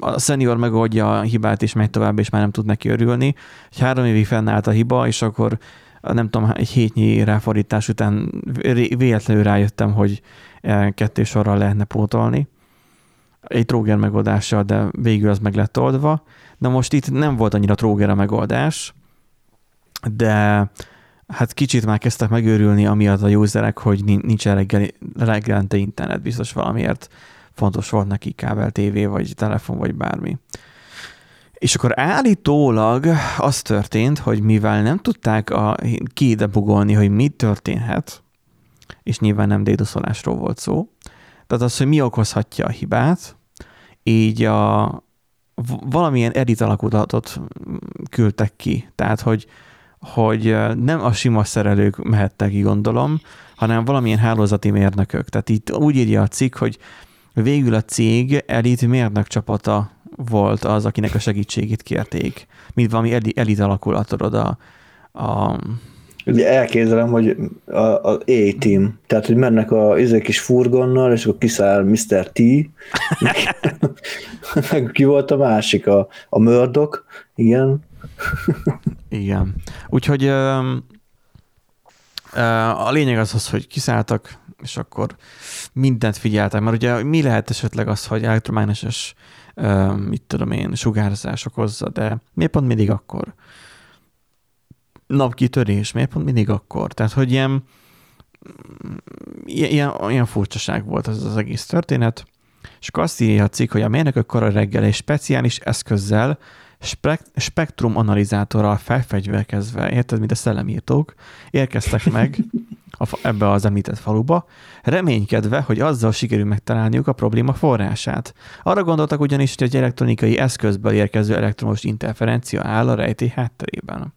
a senior megoldja a hibát, és megy tovább, és már nem tud neki örülni. Egy három évig fennállt a hiba, és akkor nem tudom, egy hétnyi ráfordítás után véletlenül rájöttem, hogy kettő sorral lehetne pótolni. Egy tróger megoldással, de végül az meg lett oldva. Na most itt nem volt annyira tróger a megoldás, de hát kicsit már kezdtek megőrülni amiatt a userek, hogy nincsen reggel, reggelente internet, biztos valamiért fontos volt neki kábel TV, vagy telefon, vagy bármi. És akkor állítólag az történt, hogy mivel nem tudták a, kidebugolni, hogy mi történhet, és nyilván nem dédoszolásról volt szó, tehát az, hogy mi okozhatja a hibát, így a, valamilyen edit alakulatot küldtek ki. Tehát, hogy, hogy nem a sima szerelők mehettek ki, gondolom, hanem valamilyen hálózati mérnökök. Tehát itt úgy írja a cikk, hogy végül a cég elit mérnök csapata volt az, akinek a segítségét kérték, mint valami elit alakulatod a, a Ugye elképzelem, hogy az A-team, tehát hogy mennek a izé kis furgonnal, és akkor kiszáll Mr. T, meg ki volt a másik, a, a Murdoch, igen. Igen. Úgyhogy a lényeg az az, hogy kiszálltak, és akkor mindent figyeltek, mert ugye mi lehet esetleg az, hogy elektromágneses, mit tudom én, sugárzás okozza, de miért pont mindig akkor? napkitörés, miért pont mindig akkor? Tehát, hogy ilyen, ilyen, ilyen furcsaság volt az az egész történet, és akkor azt írja a cikk, hogy a mérnökök a reggel egy speciális eszközzel, spektrum analizátorral felfegyverkezve, érted, mint a szellemírtók, érkeztek meg a, ebbe az említett faluba, reménykedve, hogy azzal sikerül megtalálniuk a probléma forrását. Arra gondoltak ugyanis, hogy egy elektronikai eszközből érkező elektromos interferencia áll a rejtély hátterében.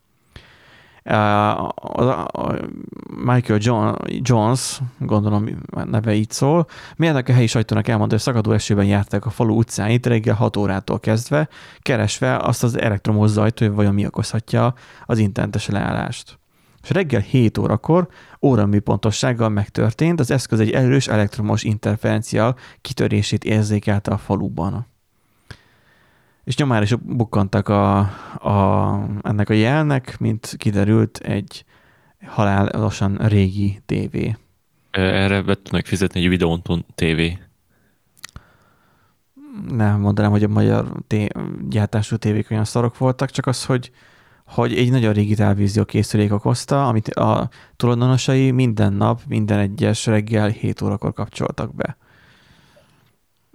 Michael John, Jones, gondolom neve így szól, mérnök a helyi sajtónak elmondta, hogy szakadó esőben jártak a falu utcáit reggel 6 órától kezdve, keresve azt az elektromos zajt, hogy vajon mi okozhatja az internetes leállást. És reggel 7 órakor órami pontossággal megtörtént, az eszköz egy erős elektromos interferencia kitörését érzékelte a faluban és nyomára is bukkantak a, a, ennek a jelnek, mint kiderült egy halálosan régi tévé. Erre be tudnak fizetni egy videónton tévé. Nem mondanám, hogy a magyar té- gyártású tévék olyan szarok voltak, csak az, hogy, hogy egy nagyon régi televízió készülék okozta, amit a tulajdonosai minden nap, minden egyes reggel 7 órakor kapcsoltak be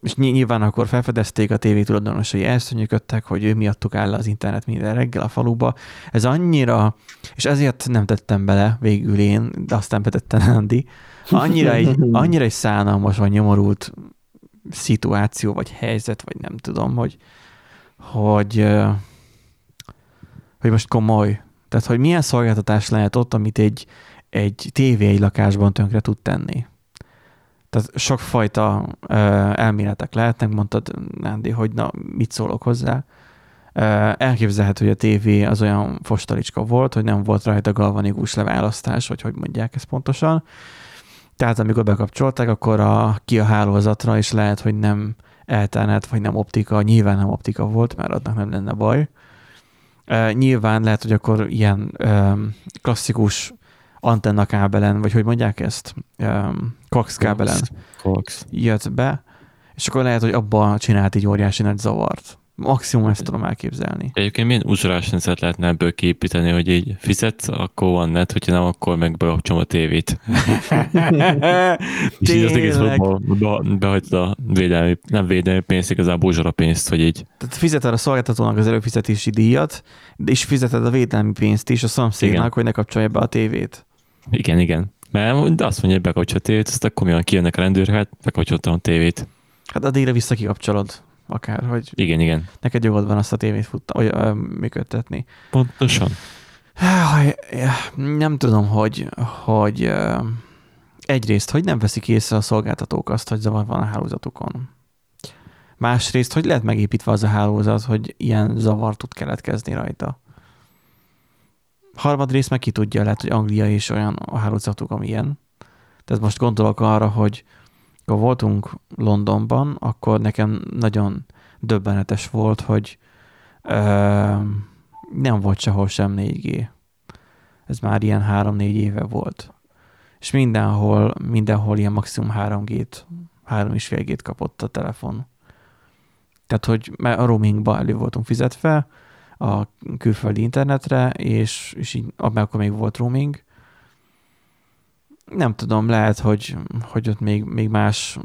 és nyilván akkor felfedezték a tévé tulajdonosai, elszörnyűködtek, hogy ő miattuk áll az internet minden reggel a faluba. Ez annyira, és ezért nem tettem bele végül én, de aztán betettem Andi, annyira egy, annyira egy szánalmas vagy nyomorult szituáció, vagy helyzet, vagy nem tudom, hogy, hogy, hogy most komoly. Tehát, hogy milyen szolgáltatás lehet ott, amit egy, egy tévé egy lakásban tönkre tud tenni. Tehát sokfajta uh, elméletek lehetnek, mondtad, Nándi, hogy na, mit szólok hozzá. Uh, elképzelhető, hogy a tévé az olyan fostalicska volt, hogy nem volt rajta galvanikus leválasztás, vagy hogy mondják ezt pontosan. Tehát amikor bekapcsolták, akkor a, ki a hálózatra, és lehet, hogy nem elternet, vagy nem optika, nyilván nem optika volt, mert adnak nem lenne baj. Uh, nyilván lehet, hogy akkor ilyen uh, klasszikus antenna kábelen, vagy hogy mondják ezt, um, coax kábelen coax. jött be, és akkor lehet, hogy abban csinált egy óriási nagy zavart. Maximum ezt tudom elképzelni. Egyébként milyen uzsorás rendszert lehetne ebből képíteni, hogy így fizetsz, akkor van net, hogyha nem, akkor meg bekapcsolom a tévét. és így az egész be, behagyod a védelmi, nem védelmi pénzt, igazából uzsora pénzt, hogy így. Tehát fizeted a szolgáltatónak az előfizetési díjat, és fizeted a védelmi pénzt is a szomszédnak, hogy ne kapcsolja be a tévét. Igen, igen. Mert azt mondja, hogy bekapcsolja a tévét, azt akkor milyen kijönnek a rendőrök, hát bekapcsoltam a tévét. Hát addigra vissza kikapcsolod akár, hogy igen, igen. neked jogod van azt a tévét futta, vagy ö, működtetni. Pontosan. Nem tudom, hogy, hogy egyrészt, hogy nem veszik észre a szolgáltatók azt, hogy zavar van a hálózatukon. Másrészt, hogy lehet megépítve az a hálózat, hogy ilyen zavar tud keletkezni rajta. Harmadrészt meg ki tudja, lehet, hogy Anglia is olyan a hálózatuk, amilyen. Tehát most gondolok arra, hogy akkor voltunk Londonban, akkor nekem nagyon döbbenetes volt, hogy ö, nem volt sehol sem 4G. Ez már ilyen 3-4 éve volt. És mindenhol, mindenhol ilyen maximum 3G-t, 3,5G-t kapott a telefon. Tehát, hogy a roamingba elő voltunk fizetve a külföldi internetre, és, és így, akkor még volt roaming, nem tudom, lehet, hogy, hogy ott még, még más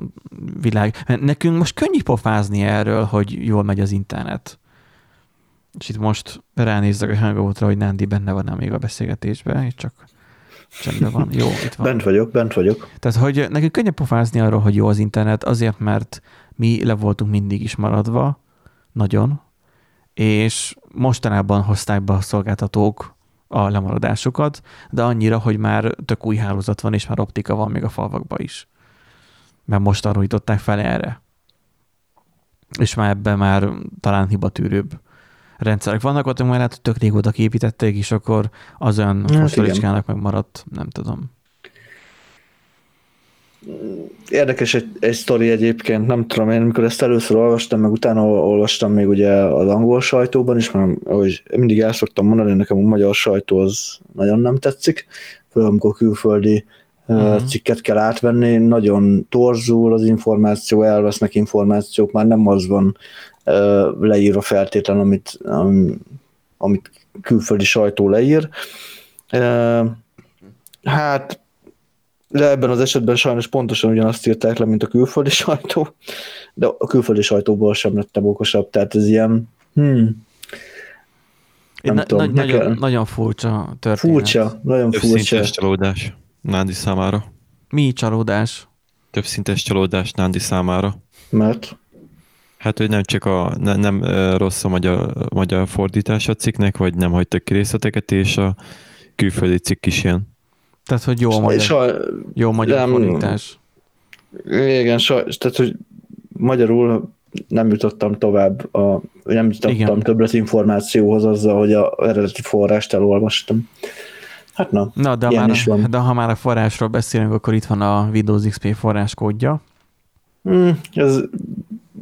világ. Nekünk most könnyű pofázni erről, hogy jól megy az internet. És itt most ránézzek a hangotra, hogy Nandi benne van még a beszélgetésben, és csak csendben van. Jó, itt van. Bent vagyok, bent vagyok. Tehát, hogy nekünk könnyű pofázni arról, hogy jó az internet, azért, mert mi le voltunk mindig is maradva, nagyon, és mostanában hozták be a szolgáltatók a lemaradásokat, de annyira, hogy már tök új hálózat van, és már optika van még a falvakban is. Mert most arról fel erre. És már ebben már talán hibatűrőbb rendszerek vannak, ott már lehet, hogy tök régóta képítették, és akkor az olyan hát megmaradt, nem tudom. Érdekes egy, egy sztori egyébként, nem tudom, én amikor ezt először olvastam, meg utána olvastam még ugye az angol sajtóban is, mert ahogy mindig el szoktam mondani, nekem a magyar sajtó az nagyon nem tetszik, főleg amikor külföldi uh-huh. cikket kell átvenni, nagyon torzul az információ, elvesznek információk, már nem az van leírva feltétlen, amit, amit külföldi sajtó leír. Hát de ebben az esetben sajnos pontosan ugyanazt írták le, mint a külföldi sajtó, de a külföldi sajtóból sem lettem okosabb, tehát ez ilyen, hmm, nem na, tudom, nagyon, nekem... nagyon furcsa történet. Furcsa, nagyon Több furcsa. csalódás Nándi számára. Mi csalódás? Több szintes csalódás Nándi számára. Mert? Hát, hogy nem csak a, ne, nem rossz a magyar, magyar fordítás a cikknek, vagy nem hagytak ki részleteket, és a külföldi cikk is ilyen. Tehát, hogy jó a magyar, saj, jó magyar nem, fordítás. Igen, saj, tehát, hogy magyarul nem jutottam tovább, a, nem jutottam Igen. többlet információhoz azzal, hogy a eredeti forrást elolvastam. Hát na, na de, már, is van. de ha már a forrásról beszélünk, akkor itt van a Windows XP forráskódja. Mm, ez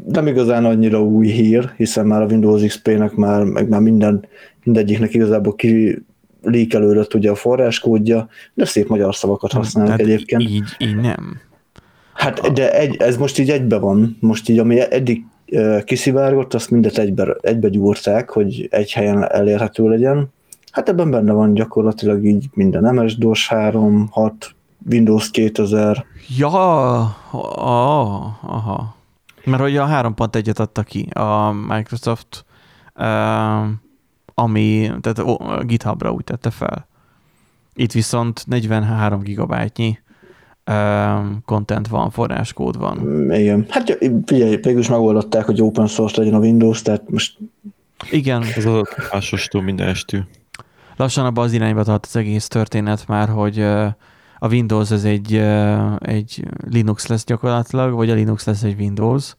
nem igazán annyira új hír, hiszen már a Windows XP-nek már, meg már minden, mindegyiknek igazából ki lékelődött ugye a forráskódja, de szép magyar szavakat használnak Tehát egyébként. Így, így nem. Hát de egy, ez most így egybe van, most így ami eddig kiszivárgott, azt mindet egybe, egybe gyúrták, hogy egy helyen elérhető legyen. Hát ebben benne van gyakorlatilag így minden MS-DOS 3, 6, Windows 2000. Ja, ah, aha. Mert hogy a 3.1-et adta ki a Microsoft, ami, tehát a GitHubra úgy tette fel. Itt viszont 43 gigabájtnyi content van, forráskód van. Igen. Hát figyelj, végül is megoldották, hogy open source legyen a Windows, tehát most... Igen. Ez az hasostó minden estű. Lassan abban az irányba tart az egész történet már, hogy a Windows ez egy, egy Linux lesz gyakorlatilag, vagy a Linux lesz egy Windows,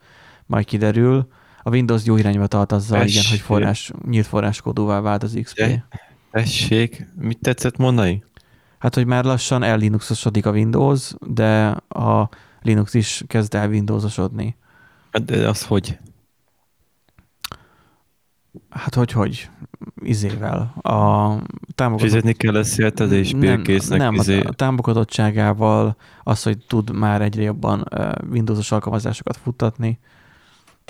majd kiderül. A Windows jó irányba tart azzal, Tessék. igen, hogy forrás, nyílt forráskódúvá vált az XP. Tessék, mit tetszett mondani? Hát, hogy már lassan ellinuxosodik a Windows, de a Linux is kezd el Windowsosodni. Hát, de az hogy? Hát hogy, hogy? Izével. A támogatott... Fizetni kell a széltezés bérkésznek. Nem, izé... a támogatottságával az, hogy tud már egyre jobban Windowsos alkalmazásokat futtatni.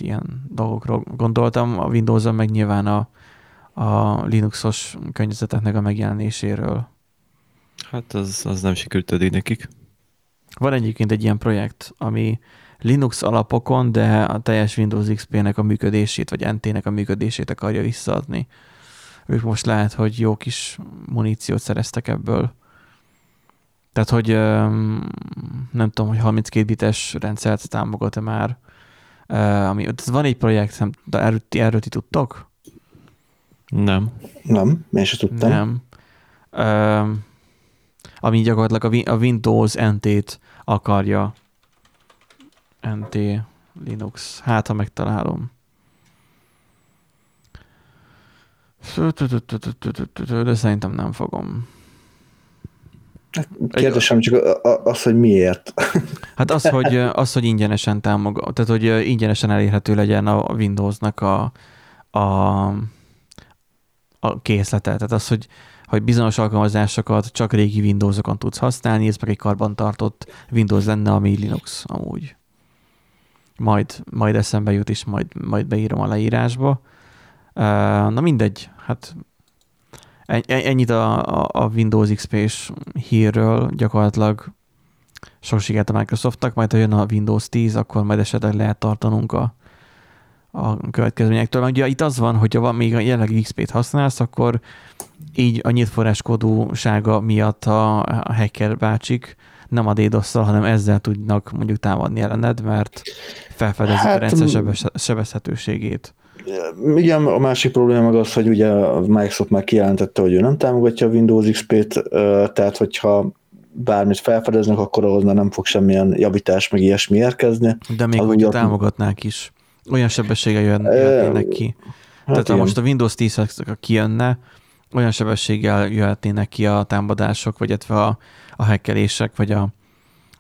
Ilyen dolgokról gondoltam. A Windows-on meg nyilván a, a Linuxos környezeteknek a megjelenéséről. Hát az, az nem sikerült eddig nekik. Van egyébként egy ilyen projekt, ami Linux alapokon, de a teljes Windows XP-nek a működését, vagy NT-nek a működését akarja visszaadni. Ők most lehet, hogy jó kis muníciót szereztek ebből. Tehát, hogy nem tudom, hogy 32 bites rendszert támogat-e már. Ami, van egy projekt, nem, de erről, erről ti tudtok? Nem. Nem, én sem tudtam. Nem ami gyakorlatilag a Windows NT-t akarja NT Linux. Hát, ha megtalálom. De szerintem nem fogom. Kérdésem csak az, hogy miért. Hát az, hogy, az, hogy ingyenesen támogat, tehát hogy ingyenesen elérhető legyen a Windowsnak a, a, a készlete. Tehát az, hogy, hogy bizonyos alkalmazásokat csak régi Windowsokon tudsz használni, ez meg egy karbantartott Windows lenne, ami Linux amúgy. Majd, majd eszembe jut, és majd, majd beírom a leírásba. Na mindegy, hát ennyit a, a Windows XP-s hírről gyakorlatilag sok sikert a Microsoftnak, majd ha jön a Windows 10, akkor majd esetleg lehet tartanunk a, a következményektől. Ugye itt az van, hogyha van még a jelenlegi XP-t használsz, akkor így a nyílt forráskodósága miatt a, a hacker bácsik nem a ddos hanem ezzel tudnak mondjuk támadni ellened, mert felfedezik hát, a rendszer sebezhetőségét. Igen, a másik probléma meg az, hogy ugye a Microsoft már kijelentette, hogy ő nem támogatja a Windows XP-t, tehát hogyha bármit felfedeznek, akkor ahhoz nem fog semmilyen javítás, meg ilyesmi érkezni. De még hogyha támogatnák is, olyan sebességgel jöhetnének ki. Hát Tehát igen. ha most a Windows 10 kijönne, olyan sebességgel jöhetnének ki a támadások, vagy a, a hackelések, vagy a,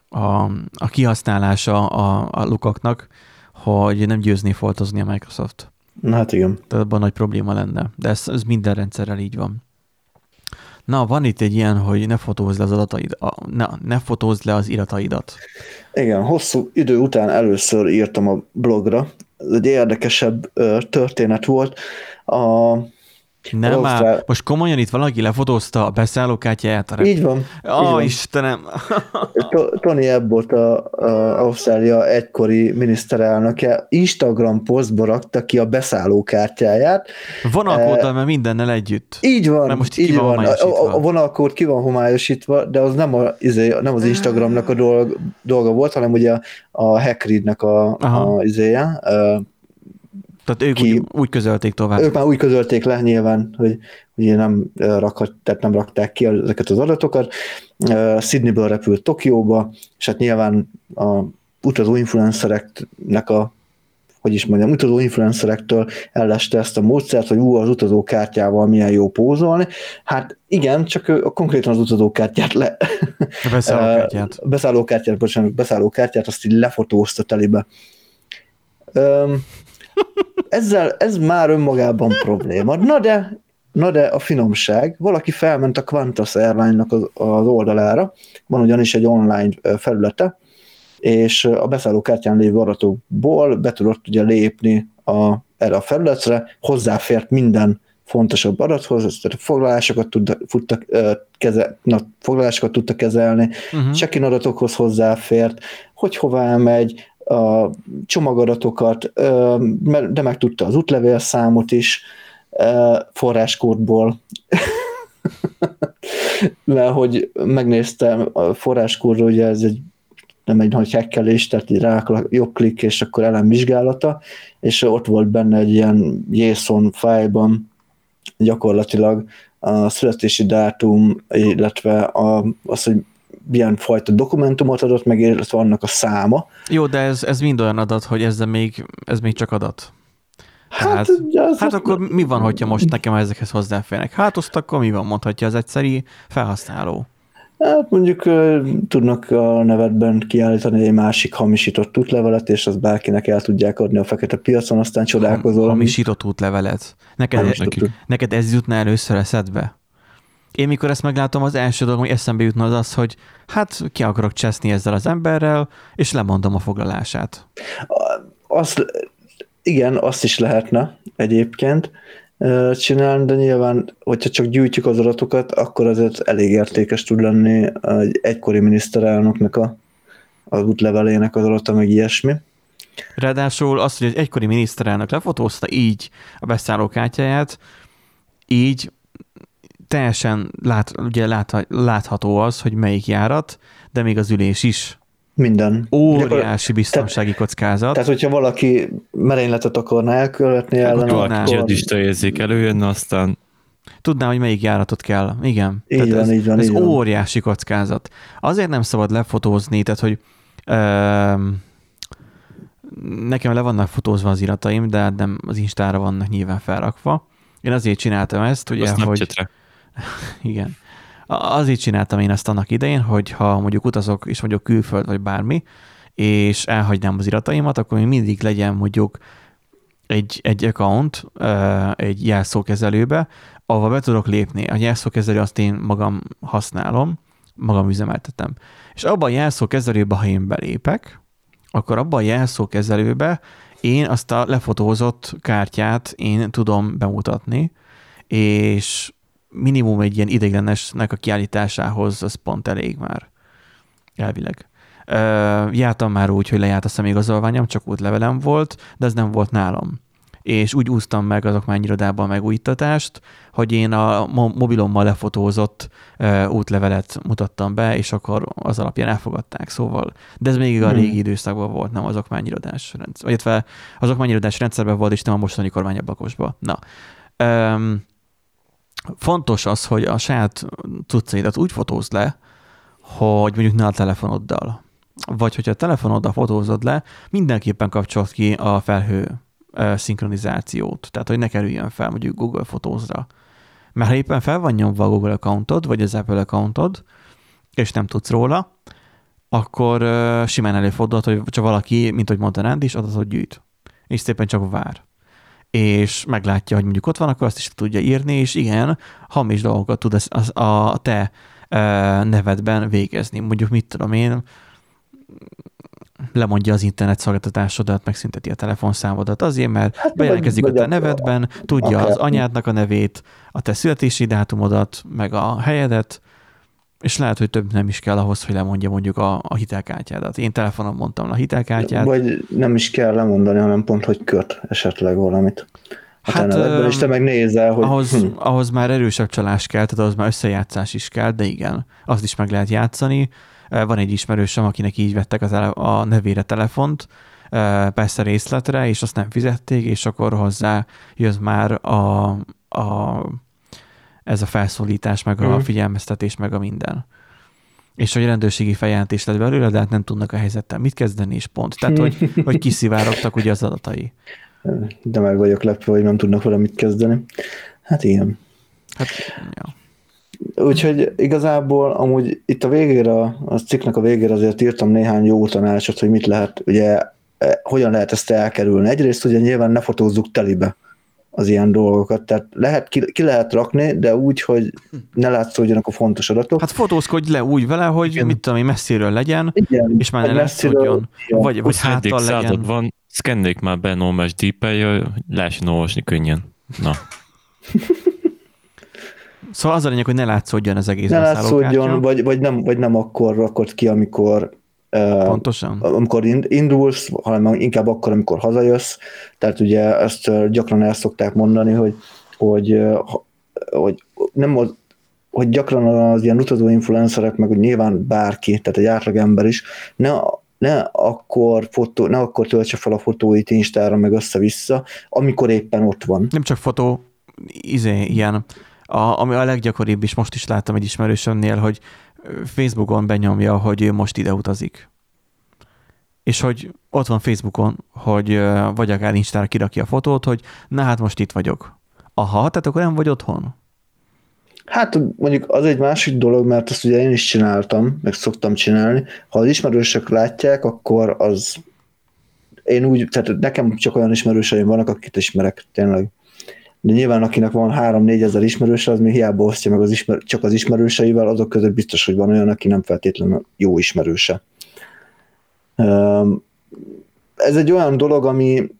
a, a kihasználása a, a lukaknak, hogy nem győzni foltozni a Microsoft. Na hát igen. Tehát abban nagy probléma lenne. De ez, ez minden rendszerrel így van. Na, van itt egy ilyen, hogy ne fotózz le az adataid, a, ne, ne fotózz le az irataidat. Igen, hosszú idő után először írtam a blogra. Ez egy érdekesebb ö, történet volt. A nem már, fel... most komolyan itt valaki lefotózta a beszállókártyáját. A így van. Ó, oh, Istenem. Tony Abbott, a, a Ausztrália egykori miniszterelnöke Instagram posztba rakta ki a beszállókártyáját. Vonalkóddal, e... mert mindennel együtt. Így van, mert most így van. A, a vonalkód ki van homályosítva, de az nem, a, izé, nem az Instagramnak a dolga, dolga volt, hanem ugye a, a Hackreed-nek a, a izéje, tehát ők ki, úgy, úgy közölték tovább. Ők már úgy közölték le nyilván, hogy ugye nem, rakhat, tehát nem rakták ki ezeket az adatokat. Sydneyből repült Tokióba, és hát nyilván a utazó influencereknek a hogy is mondjam, utazó influencerektől elleste ezt a módszert, hogy ú, az utazókártyával milyen jó pózolni. Hát igen, csak ő konkrétan az utazókártyát le... A beszállókártyát. beszállókártyát, bocsánat, beszállókártyát, azt így lefotózta telibe. Um, ezzel, ez már önmagában probléma. Na de, na de a finomság, valaki felment a Qantas Airline-nak az, az oldalára, van ugyanis egy online felülete, és a beszállókártyán lévő adatokból be tudott ugye lépni a, erre a felületre, hozzáfért minden fontosabb adathoz, tehát foglalásokat, tudta, futta, keze, na, foglalásokat tudta kezelni, uh-huh. check-in adatokhoz hozzáfért, hogy hová megy, a csomagadatokat, de meg tudta az útlevélszámot is forráskódból. Mert hogy megnéztem a forráskódról, ugye ez egy nem egy nagy hekkelés, tehát egy rá jobb klik, és akkor elem vizsgálata, és ott volt benne egy ilyen JSON fájlban gyakorlatilag a születési dátum, illetve a, az, hogy milyen fajta dokumentumot adott meg, illetve annak a száma. Jó, de ez, ez mind olyan adat, hogy ez még, ez még csak adat. Tehát, hát, az hát akkor mi van, hogyha most nekem ezekhez hozzáférnek? Hát azt akkor mi van, mondhatja az egyszerű felhasználó. Hát mondjuk tudnak a nevedben kiállítani egy másik hamisított útlevelet, és az bárkinek el tudják adni a fekete piacon, aztán csodálkozol. Hamisított útlevelet? Neked, neked ez jutna először eszedbe? Én mikor ezt meglátom, az első dolog, ami eszembe jutna az az, hogy hát ki akarok cseszni ezzel az emberrel, és lemondom a foglalását. Azt, igen, azt is lehetne egyébként csinálni, de nyilván, hogyha csak gyűjtjük az adatokat, akkor azért elég értékes tud lenni egy egykori miniszterelnöknek a, az útlevelének az adata, meg ilyesmi. Ráadásul az, hogy egy egykori miniszterelnök lefotózta így a beszállókártyáját, így teljesen lát, ugye lát, látható az, hogy melyik járat, de még az ülés is. Minden. Óriási biztonsági kockázat. Tehát, hogyha valaki merényletet akarna elkövetni ellen, akkor... Tudná. érzék előjönne, aztán Tudná, hogy melyik járatot kell. Igen. Így tehát van, ez, így van, ez így óriási van. kockázat. Azért nem szabad lefotózni, tehát, hogy ö, nekem le vannak fotózva az irataim, de nem az Instára vannak nyilván felrakva. Én azért csináltam ezt, ugye, Azt hogy... Snapchatre. Igen. Azért csináltam én ezt annak idején, hogy ha mondjuk utazok, és mondjuk külföld vagy bármi, és elhagynám az irataimat, akkor még mindig legyen mondjuk egy, egy account, egy jelszókezelőbe, ahova be tudok lépni. A jelszókezelő azt én magam használom, magam üzemeltetem. És abban a jelszókezelőbe, ha én belépek, akkor abban a jelszókezelőbe én azt a lefotózott kártyát én tudom bemutatni, és minimum egy ilyen ideiglenesnek a kiállításához az pont elég már. Elvileg. Ö, jártam már úgy, hogy lejárt a személyigazolványom, csak útlevelem volt, de ez nem volt nálam. És úgy úsztam meg az okmányirodában a megújítatást, hogy én a mo- mobilommal lefotózott ö, útlevelet mutattam be, és akkor az alapján elfogadták, szóval. De ez még a Hmm. régi időszakban volt, nem az okmányirodás rendszer. Illetve az okmányirodás rendszerben volt, és nem a mostani kormányablakosban. Na. Öm, fontos az, hogy a saját cuccaidat úgy fotózd le, hogy mondjuk ne a telefonoddal. Vagy hogyha a telefonoddal fotózod le, mindenképpen kapcsolt ki a felhő szinkronizációt. Tehát, hogy ne kerüljön fel mondjuk Google fotózra. Mert ha éppen fel van nyomva a Google accountod, vagy az Apple accountod, és nem tudsz róla, akkor simán előfordulhat, hogy csak valaki, mint hogy mondta Ránd is, adatot gyűjt. És szépen csak vár és meglátja, hogy mondjuk ott van, akkor azt is tudja írni, és igen, hamis dolgokat tud az, a te nevedben végezni. Mondjuk mit tudom én, lemondja az internet szolgáltatásodat, megszünteti a telefonszámodat azért, mert Hát, bejelentkezik a te nevedben, tudja akár- az anyádnak a nevét, a te születési dátumodat, meg a helyedet, és lehet, hogy több nem is kell ahhoz, hogy lemondja mondjuk a, a hitelkártyádat. Én telefonon mondtam a hitelkártyát. Vagy nem is kell lemondani, hanem pont, hogy köt esetleg valamit. Hát, hát, és te meg nézel, hogy ahhoz, hm, ahhoz már erősebb csalás kell, tehát ahhoz már összejátszás is kell, de igen, azt is meg lehet játszani. Van egy ismerősöm, akinek így vettek az ele- a nevére telefont, persze részletre, és azt nem fizették, és akkor hozzá jön már a, a, ez a felszólítás, meg a Mhm. figyelmeztetés, meg a minden. És hogy rendőrségi feljelentés lett belőle, de hát nem tudnak a helyzettel mit kezdeni, és pont. Tehát, hogy, hogy kiszivárogtak ugye az adatai. de meg vagyok lepve, hogy nem tudnak vele mit kezdeni. Hát igen. Hát, ja. Úgyhogy igazából amúgy itt a végére, a cikknek a végére azért írtam néhány jó tanácsot, hogy mit lehet, ugye, eh, hogyan lehet ezt elkerülni. Egyrészt ugye nyilván ne fotózzuk telibe az ilyen dolgokat, tehát lehet, ki, ki lehet rakni, de úgy, hogy ne látszódjanak a fontos adatok. Hát fotózkodj le úgy vele, hogy Igen. mit tudom én, messziről legyen, Igen, és már ne messziről- látszódjon. Vagy, vagy 27. háttal legyen. van, szkennék már be normális deepel hogy lehessen olvasni könnyen. Na, Szóval az a lényeg, hogy ne látszódjon az egész ne látszódjon, vagy, vagy, nem, vagy nem akkor rakod ki, amikor Pontosan. amikor ind- indulsz, hanem inkább akkor, amikor hazajössz. Tehát ugye ezt gyakran el szokták mondani, hogy, hogy, hogy nem az, hogy gyakran az ilyen utazó influencerek, meg úgy nyilván bárki, tehát egy átlagember is, ne, ne akkor, fotó, ne akkor töltse fel a fotóit Instára, meg össze-vissza, amikor éppen ott van. Nem csak fotó, izé, ilyen, a, ami a leggyakoribb, és most is láttam egy ismerősömnél, hogy Facebookon benyomja, hogy ő most ide utazik. És hogy ott van Facebookon, hogy vagy akár Instára kirakja a fotót, hogy na hát most itt vagyok. Aha, tehát akkor nem vagy otthon? Hát mondjuk az egy másik dolog, mert ezt ugye én is csináltam, meg szoktam csinálni. Ha az ismerősök látják, akkor az én úgy, tehát nekem csak olyan ismerőseim vannak, akit ismerek, tényleg. De nyilván akinek van 3-4 ezer ismerőse, az még hiába osztja meg az ismer, csak az ismerőseivel, azok között biztos, hogy van olyan, aki nem feltétlenül jó ismerőse. Ez egy olyan dolog, ami,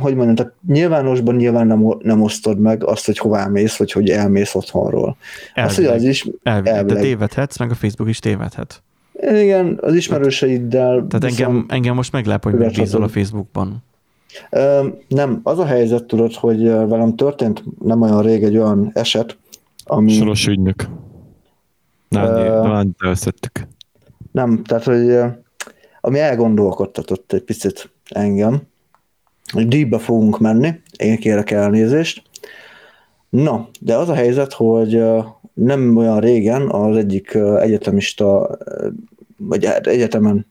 hogy mondjam, tehát nyilvánosban nyilván nem, nem osztod meg azt, hogy hová mész, vagy hogy elmész otthonról. Az, hogy Elvileg, az is, elvileg. De elvileg. tévedhetsz, meg a Facebook is tévedhet. igen, az ismerőseiddel. Tehát engem, engem most meglep, hogy megbízol a Facebookban. Nem, az a helyzet, tudod, hogy velem történt nem olyan rég egy olyan eset, ami soros ügynök. Nádi, Ö- Nádi elszettük. nem, tehát, hogy ami elgondolkodtatott egy picit engem, hogy díjba fogunk menni, én kérek elnézést. Na, de az a helyzet, hogy nem olyan régen az egyik egyetemista, vagy egyetemen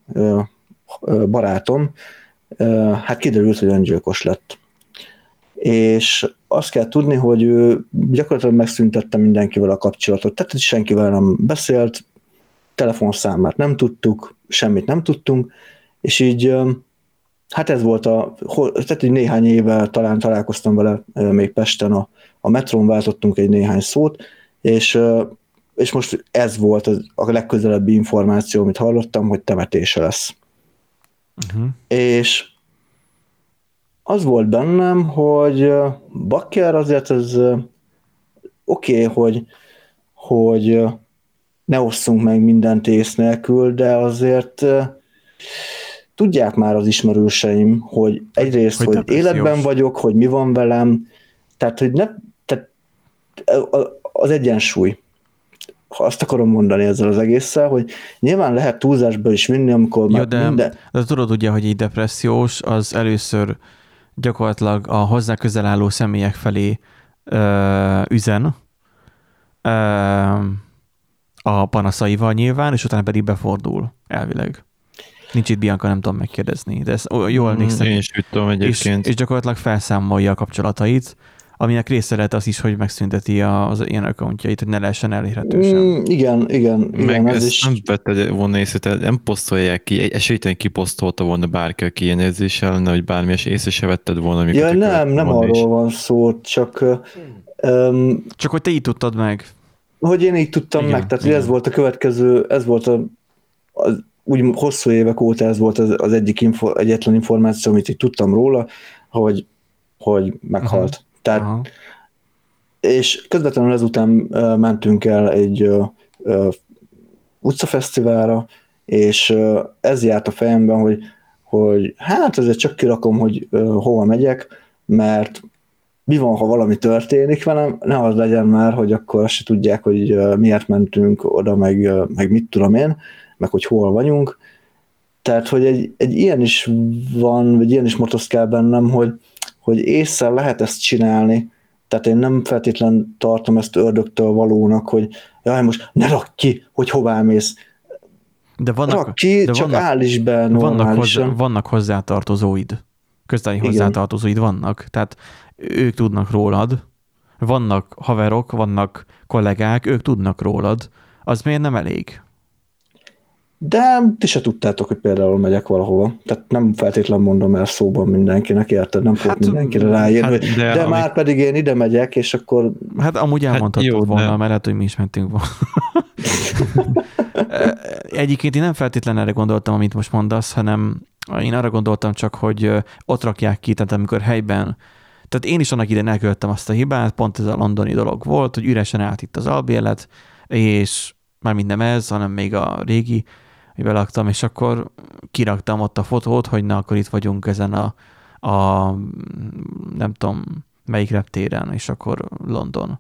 barátom hát kiderült, hogy öngyilkos lett. És azt kell tudni, hogy ő gyakorlatilag megszüntette mindenkivel a kapcsolatot, tehát senkivel nem beszélt, telefonszámát nem tudtuk, semmit nem tudtunk, és így hát ez volt a, tehát egy néhány éve talán találkoztam vele még Pesten a, a metrón, váltottunk egy néhány szót, és, és most ez volt a legközelebbi információ, amit hallottam, hogy temetése lesz. Uh-huh. És az volt bennem, hogy Bakker azért ez oké, okay, hogy, hogy ne osszunk meg mindent ész nélkül, de azért tudják már az ismerőseim, hogy egyrészt, hogy, hogy életben vagyok, hogy mi van velem, tehát, hogy ne, tehát az egyensúly. Ha azt akarom mondani ezzel az egésszel, hogy nyilván lehet túlzásba is vinni, amikor már de, minden... De tudod ugye, hogy egy depressziós az először gyakorlatilag a hozzá közel álló személyek felé ö, üzen, ö, a panaszaival nyilván, és utána pedig befordul elvileg. Nincs itt Bianca, nem tudom megkérdezni, de ezt jól mm, néztem. Én is tudom egyébként. És, és gyakorlatilag felszámolja a kapcsolatait, aminek része lehet az is, hogy megszünteti az ilyen accountjait, hogy ne lehessen elérhető sem. Mm, igen, igen, igen. Meg ez is... nem vette volna észre, tehát nem posztolják ki, esélytelen kiposztolta volna bárki, aki ilyen érzéssel lenne, hogy bármi, és észre se vetted volna. Ja, nem, nem arról is. van szó, csak... Um, csak hogy te így tudtad meg. Hogy én így tudtam igen, meg, tehát igen. ez volt a következő, ez volt a, a úgy hosszú évek óta ez volt az, az egyik info, egyetlen információ, amit így tudtam róla, hogy, hogy meghalt. Aha. Tehát, Aha. És közvetlenül ezután mentünk el egy utcafesztiválra, és ez járt a fejemben, hogy, hogy hát ezért csak kirakom, hogy hova megyek, mert mi van, ha valami történik velem, ne az legyen már, hogy akkor azt se tudják, hogy miért mentünk oda, meg, meg mit tudom én, meg hogy hol vagyunk. Tehát, hogy egy, egy ilyen is van, vagy ilyen is motoszkál bennem, hogy, hogy észre lehet ezt csinálni, tehát én nem feltétlen tartom ezt ördögtől valónak, hogy jaj, most ne rakj ki, hogy hová mész. De vannak, Rak ki, de csak vannak, áll is be vannak, hozzá, vannak hozzátartozóid. Közteni hozzátartozóid vannak. Tehát ők tudnak rólad, vannak haverok, vannak kollégák, ők tudnak rólad. Az miért nem elég? De ti se tudtátok, hogy például megyek valahova. Tehát nem feltétlenül mondom el szóban mindenkinek, érted? Nem fogok hát, mindenkire ráírni, hát, de, de amik... már pedig én ide megyek, és akkor... Hát amúgy elmondhatod hát jó, volna, de... mert lehet, hogy mi is mentünk volna. Egyébként én nem feltétlenül erre gondoltam, amit most mondasz, hanem én arra gondoltam csak, hogy ott rakják ki, tehát amikor helyben tehát én is annak idején elkövettem azt a hibát, pont ez a londoni dolog volt, hogy üresen állt itt az albélet, és már nem ez, hanem még a régi, amiben laktam, és akkor kiraktam ott a fotót, hogy na, akkor itt vagyunk ezen a, a nem tudom, melyik reptéren, és akkor London.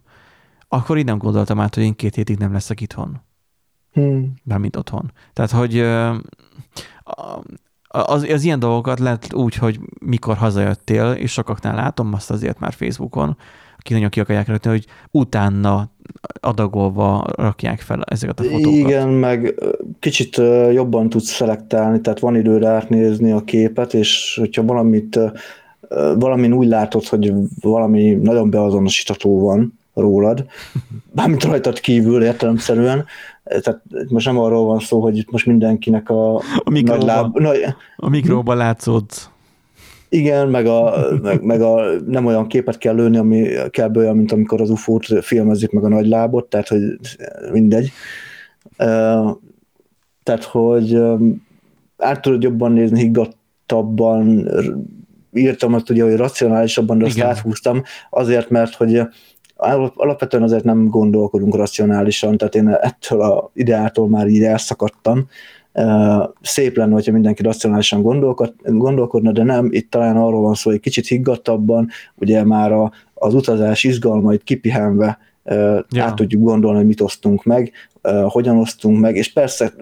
Akkor így nem gondoltam át, hogy én két hétig nem leszek itthon. Hmm. Bármint otthon. Tehát, hogy az, az ilyen dolgokat lehet úgy, hogy mikor hazajöttél, és sokaknál látom azt azért már Facebookon, akik nagyon ki akarják rakni, hogy utána adagolva rakják fel ezeket a fotókat. Igen, meg kicsit jobban tudsz szelektálni, tehát van időre átnézni a képet, és hogyha valamit valamin úgy látod, hogy valami nagyon beazonosítható van rólad, bármit rajtad kívül értelemszerűen, tehát most nem arról van szó, hogy itt most mindenkinek a, a mikróba, nagy láb... Nagy... A mikróba látszódsz. Igen, meg, a, meg, meg a, nem olyan képet kell lőni, ami kell olyan, mint amikor az UFO-t filmezik meg a nagy lábot, tehát hogy mindegy. Tehát, hogy át tudod jobban nézni, higgadtabban, írtam azt ugye, hogy racionálisabban, de azt Igen. áthúztam, azért, mert hogy alapvetően azért nem gondolkodunk racionálisan, tehát én ettől a ideától már így elszakadtam, Szép lenne, hogyha mindenki racionálisan gondolkodna, de nem, itt talán arról van szó, hogy kicsit higgadtabban, ugye már a, az utazás izgalmait kipihenve ja. át tudjuk gondolni, hogy mit osztunk meg, hogyan osztunk meg, és persze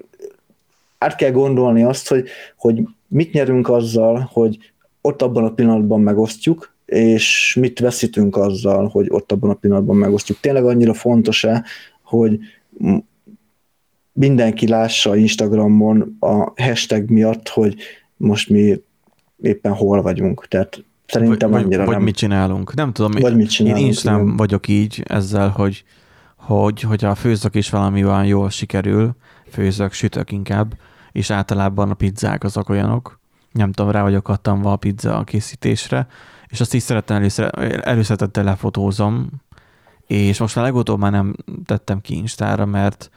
át kell gondolni azt, hogy, hogy mit nyerünk azzal, hogy ott abban a pillanatban megosztjuk, és mit veszítünk azzal, hogy ott abban a pillanatban megosztjuk. Tényleg annyira fontos-e, hogy mindenki lássa Instagramon a hashtag miatt, hogy most mi éppen hol vagyunk. Tehát szerintem vagy, annyira vagy nem. mit csinálunk. Nem tudom, Vagy mit csinálunk, én Instán igen. vagyok így ezzel, hogy, hogy hogyha főzök is valami olyan jól sikerül, főzök, sütök inkább, és általában a pizzák azok olyanok, nem tudom, rá vagyok kattanva a pizza készítésre, és azt is szeretem először, előszeretettel lefotózom, és most már legutóbb már nem tettem ki Instára, mert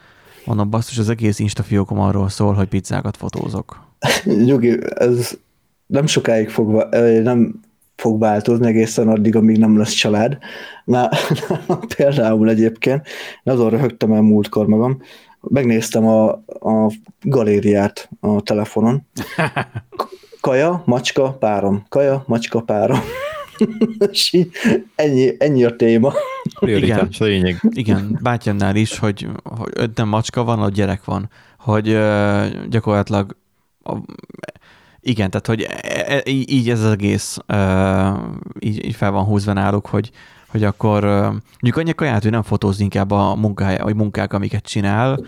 mondom, basszus, az egész Insta fiókom arról szól, hogy pizzákat fotózok. Nyugi, ez nem sokáig fog, nem fog változni egészen addig, amíg nem lesz család. Na, például egyébként, én azon röhögtem el múltkor magam, megnéztem a, a galériát a telefonon. Kaja, macska, párom. Kaja, macska, párom. És így ennyi, ennyi a téma. Prioritás a lényeg. Igen, bátyámnál is, hogy, hogy öt nem macska van, a gyerek van. Hogy ö, gyakorlatilag a, igen, tehát hogy e, e, így ez az egész ö, így, így fel van húzva náluk, hogy, hogy akkor ö, mondjuk annyi kaját, hogy nem fotózni inkább a munkája, vagy munkák, amiket csinál,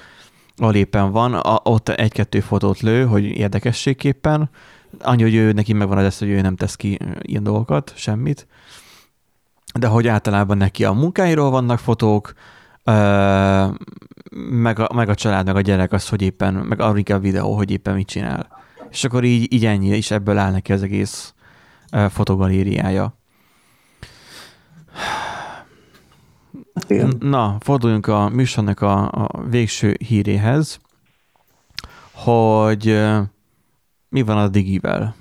ahol éppen van, a, ott egy-kettő fotót lő, hogy érdekességképpen, annyi, hogy ő, neki megvan az ezt, hogy ő nem tesz ki ilyen dolgokat, semmit, de hogy általában neki a munkáiról vannak fotók, meg, a, meg a család, meg a gyerek az, hogy éppen, meg arra inkább videó, hogy éppen mit csinál. És akkor így, így ennyi, és ebből áll neki az egész fotogalériája. Igen. Na, forduljunk a műsornak a, a végső híréhez, hogy mi van a digivel.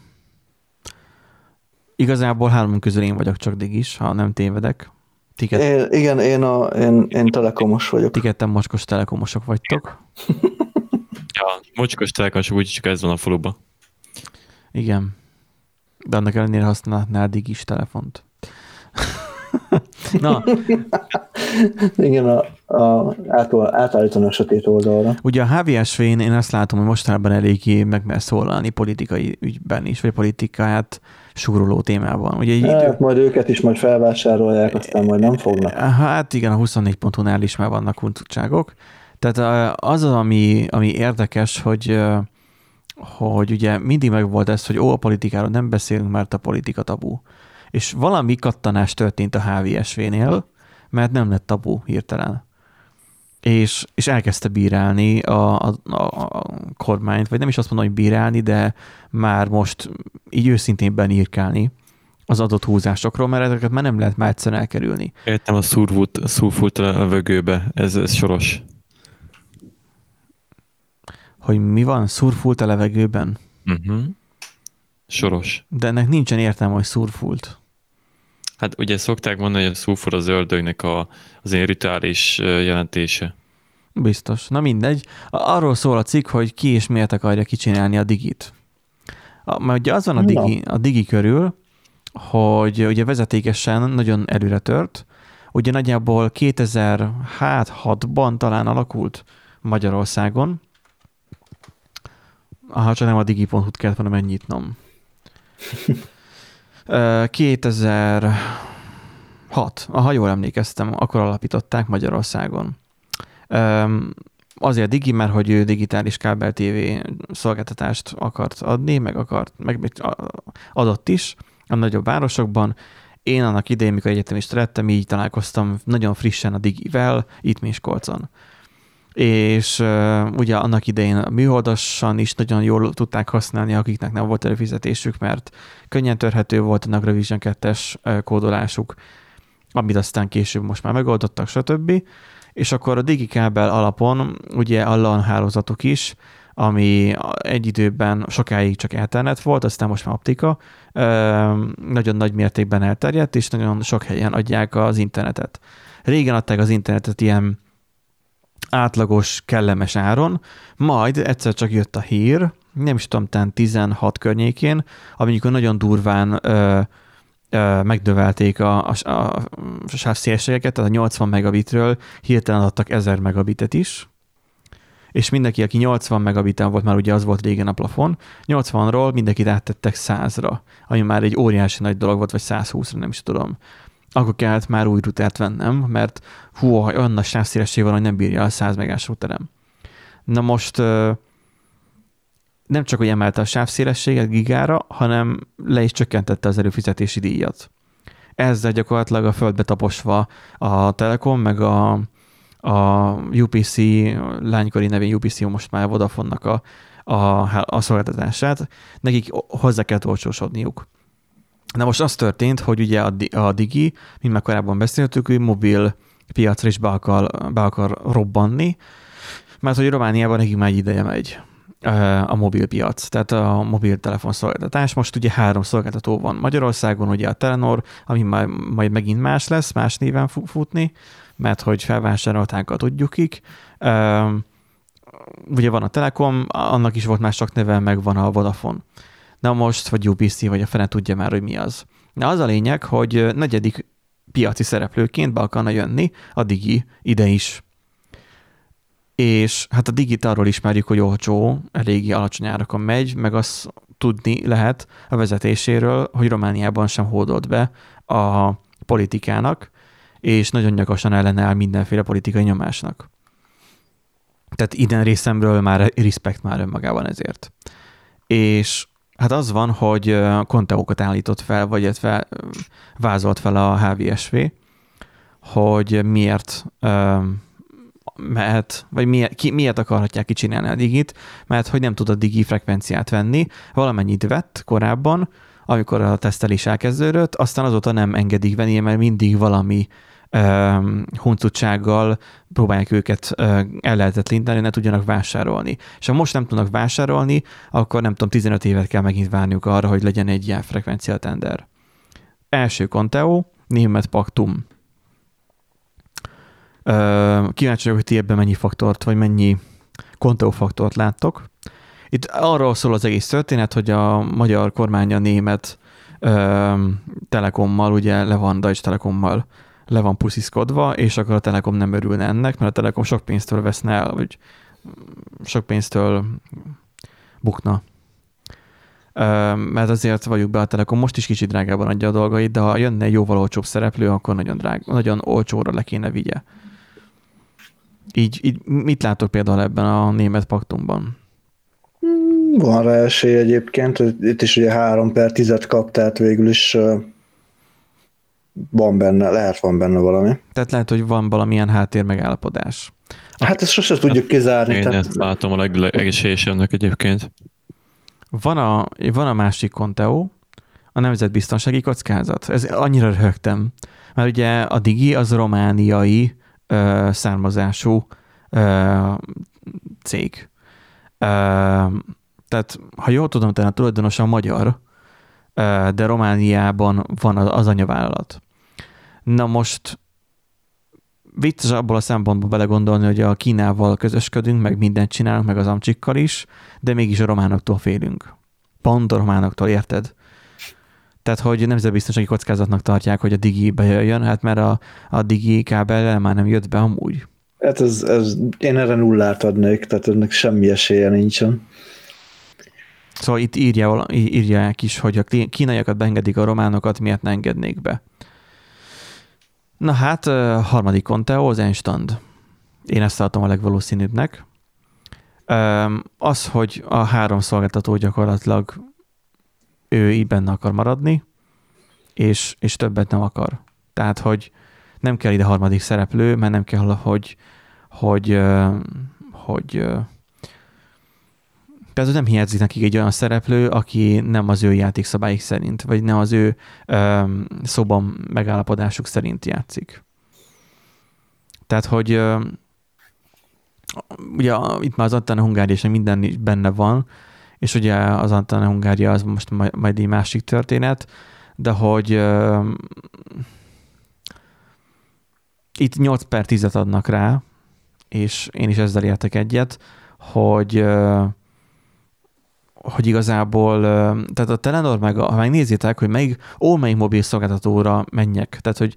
Igazából hármunk közül én vagyok csak digis, ha nem tévedek. Ti, kett, Én, igen, én, a, én, én telekomos vagyok. ti ketten mocskos telekomosok vagytok. Ja, mocskos telekasok úgyis csak ez van a faluba. Igen. De annak ellenére használhatnál digis telefont. Na, Igen, a, a, átol, sötét oldalra. ugye a HVSV-n én azt látom, hogy mostanában eléggé meg mer szólalni politikai ügyben is, vagy politikát súroló témában. Ugye idő, Hát majd őket is majd felvásárolják, aztán majd nem fognak. Hát igen, a 24.hu-nál is már vannak kuncutságok. Tehát az az, ami, ami érdekes, hogy, hogy ugye mindig megvolt ez, hogy ó, a politikáról nem beszélünk, mert a politika tabu. És valami kattanás történt a HVSV-nél, mert nem lett tabu hirtelen. És, és elkezdte bírálni a, a, a, kormányt, vagy nem is azt mondom, hogy bírálni, de már most így őszintén benírkálni az adott húzásokról, mert ezeket már nem lehet már egyszerűen elkerülni. Értem a szurfult a levegőbe, ez, ez soros. Hogy mi van, szurfult a levegőben, Uh-huh. Soros. de ennek nincsen értelme, hogy szurfult. Hát ugye szokták mondani, hogy a szulfur az ördögnek a, az ilyen rituális jelentése. Biztos. Na mindegy. A- Arról szól a cikk, hogy ki és miért akarja kicsinálni a digit. A, mert ugye az van a digi, a digi körül, hogy ugye vezetékesen nagyon előre tört. Ugye nagyjából 2006-ban talán alakult Magyarországon. Aha, csak nem a digi.hu-t kellett volna megnyitnom. Ö, 2006, aha, jól emlékeztem, akkor alapították Magyarországon. Azért Digi, mert hogy ő digitális kábel TV szolgáltatást akart adni, meg akart, meg adott is a nagyobb városokban. Én annak idején, mikor egyetemista lettem, így találkoztam nagyon frissen a Digivel, itt Miskolcon. És uh, ugye annak idején műholdasan is nagyon jól tudták használni, akiknek nem volt előfizetésük, mert könnyen törhető volt a Nagravision 2-es uh, kódolásuk, amit aztán később most már megoldottak, stb. És akkor a digikábel alapon ugye a LAN hálózatok is, ami egy időben sokáig csak Ethernet volt, aztán most már optika, nagyon nagy mértékben elterjedt, és nagyon sok helyen adják az internetet. Régen adták az internetet ilyen átlagos, kellemes áron, majd egyszer csak jött a hír, nem is tudom, talán 16 környékén, amikor nagyon durván ö, ö, megnövelték a, a, a, a sávszélességeket, tehát a 80 megabitről hirtelen adtak 1000 megabitet is, és mindenki, aki 80 megabiten volt, már ugye az volt régen a plafon, 80-ról mindenkit áttettek 100-ra, ami már egy óriási nagy dolog volt, vagy 120-ra, nem is tudom. Akkor kellett már új rutert vennem, mert hú, olyan nagy sávszélesség van, hogy nem bírja a 100 megás routerem. Na most nem csak, hogy emelte a sávszélességet gigára, hanem le is csökkentette az előfizetési díjat. Ezzel gyakorlatilag a földbe taposva a Telekom, meg a, a UPC, lánykori nevén UPC most már Vodafone-nak a, a, a szolgáltatását, nekik hozzá kell olcsósodniuk. Na most az történt, hogy ugye a, a Digi, mint már korábban beszéltük, hogy mobil piacra is be akar, be akar robbanni, mert hogy Romániában nekik már egy ideje megy a mobilpiac, tehát a mobiltelefon szolgáltatás. Most ugye három szolgáltató van Magyarországon, ugye a Telenor, ami majd, majd megint más lesz, más néven futni, mert hogy felvásárolták a tudjukik. Ugye van a Telekom, annak is volt más csak neve, meg van a Vodafone. Na most, vagy UPC, vagy a fene tudja már, hogy mi az. Na az a lényeg, hogy negyedik piaci szereplőként be akarna jönni a Digi ide is. És hát a digitalról ismerjük, hogy olcsó, eléggé alacsony árakon megy, meg azt tudni lehet a vezetéséről, hogy Romániában sem hódolt be a politikának, és nagyon nyakasan ellenáll mindenféle politikai nyomásnak. Tehát innen részemről már respekt már önmagában ezért. És hát az van, hogy konteókat állított fel, vagy illetve vázolt fel a HVSV, hogy miért mehet, vagy miért, ki, miért akarhatják kicsinálni a digit, mert hogy nem tud a digi frekvenciát venni, valamennyit vett korábban, amikor a tesztelés elkezdődött, aztán azóta nem engedik venni, mert mindig valami huncutsággal próbálják őket el lehetetleníteni, ne tudjanak vásárolni. És ha most nem tudnak vásárolni, akkor nem tudom, 15 évet kell megint várniuk arra, hogy legyen egy ilyen frekvencia tender. Első Conteo, német Paktum. Kíváncsi vagyok, hogy ti ebben mennyi faktort, vagy mennyi Conteo faktort láttok. Itt arról szól az egész történet, hogy a magyar kormány a német Telekommal, ugye Levan Deutsche Telekommal le van pusziszkodva, és akkor a Telekom nem örülne ennek, mert a Telekom sok pénztől veszne el, vagy sok pénztől bukna. Mert azért vagyunk be a Telekom, most is kicsit drágában adja a dolgait, de ha jönne egy jóval olcsóbb szereplő, akkor nagyon, drág, nagyon olcsóra le kéne vigye. Így, így mit látok például ebben a német paktumban? Van rá esély egyébként, itt is ugye 3 per 10 kap, tehát végül is van benne, lehet van benne valami. Tehát lehet, hogy van valamilyen háttér megállapodás. Hát ezt sosem tudjuk kizárni. Én tehát... ezt látom a legesélyesebnek egyébként. Van a, van a másik Conteo, a nemzetbiztonsági kockázat. Ez annyira röhögtem. Mert ugye a Digi az romániai ö, származású ö, cég. Ö, tehát, ha jól tudom, tehát a tulajdonosa magyar, ö, de Romániában van az, az anyavállalat. Na most vicces abból a szempontból belegondolni, hogy a Kínával közösködünk, meg mindent csinálunk, meg az amcsikkal is, de mégis a románoktól félünk. Pont a románoktól, érted? Tehát, hogy nemzetbiztonsági kockázatnak tartják, hogy a Digi bejöjjön, hát mert a, a Digi kábel már nem jött be amúgy. Hát ez, ez, én erre nullát adnék, tehát ennek semmi esélye nincsen. Szóval itt írja, írják is, hogy a kínaiakat beengedik a románokat, miért ne engednék be. Na hát, harmadik Conteo, az Enstand. Én ezt tartom a legvalószínűbbnek. Az, hogy a három szolgáltató gyakorlatilag ő így benne akar maradni, és, és többet nem akar. Tehát, hogy nem kell ide harmadik szereplő, mert nem kell, hogy, hogy, hogy például nem hiányzik nekik egy olyan szereplő, aki nem az ő játékszabályik szerint, vagy nem az ő ö, szoban megállapodásuk szerint játszik. Tehát, hogy ö, ugye itt már az Antana Hungária és minden is benne van, és ugye az Antana Hungária az most majd, majd egy másik történet, de hogy ö, itt 8 per 10-et adnak rá, és én is ezzel értek egyet, hogy hogy igazából, tehát a Telenor meg, ha megnézitek, hogy melyik, ó, melyik mobil szolgáltatóra menjek, tehát hogy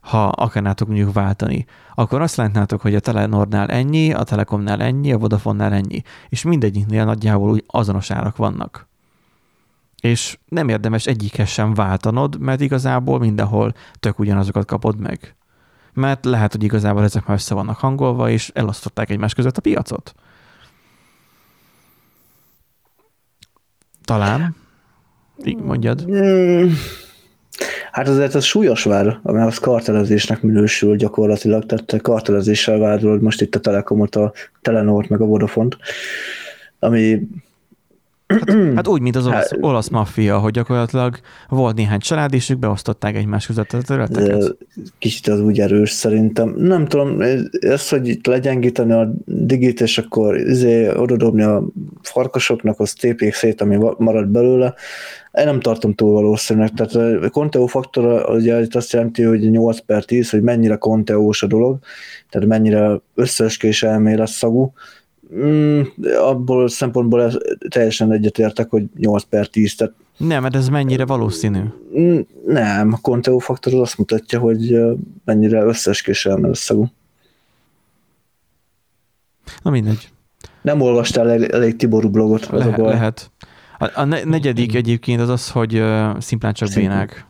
ha akarnátok mondjuk váltani, akkor azt látnátok, hogy a Telenornál ennyi, a Telekomnál ennyi, a Vodafonnál ennyi, és mindegyiknél nagyjából úgy azonos árak vannak. És nem érdemes egyikhez sem váltanod, mert igazából mindenhol tök ugyanazokat kapod meg. Mert lehet, hogy igazából ezek már össze vannak hangolva, és elosztották egymás között a piacot. Talán. Mondjad. Hát azért ez súlyos vár, ami az kartelezésnek minősül gyakorlatilag, tehát kartelezéssel vádolod most itt a Telekomot, a Telenort, meg a Vodafont, ami Hát, hát úgy, mint az olasz, hát, olasz maffia, hogy gyakorlatilag volt néhány család, és ők beosztották egymás között a területeket. Kicsit az úgy erős szerintem. Nem tudom, ez, hogy itt legyengíteni a digit, és akkor izé, odadobni a farkasoknak, az tépjék szét, ami marad belőle, én nem tartom túl valószínűleg. Tehát a Conteo faktor ugye itt azt jelenti, hogy 8 per 10, hogy mennyire Conteós a dolog, tehát mennyire összeeskés elmélet szagú, Mm, abból a szempontból teljesen egyetértek, hogy 8 per 10. Tehát nem, mert ez mennyire valószínű? Mm, nem, a Conteo faktor az azt mutatja, hogy mennyire összeesküsen összegú. Na mindegy. Nem olvastál elég, elég Tiború blogot? Le, a baj. Lehet. A, a negyedik egyébként az az, hogy uh, szimplán csak Szimplán. bénák.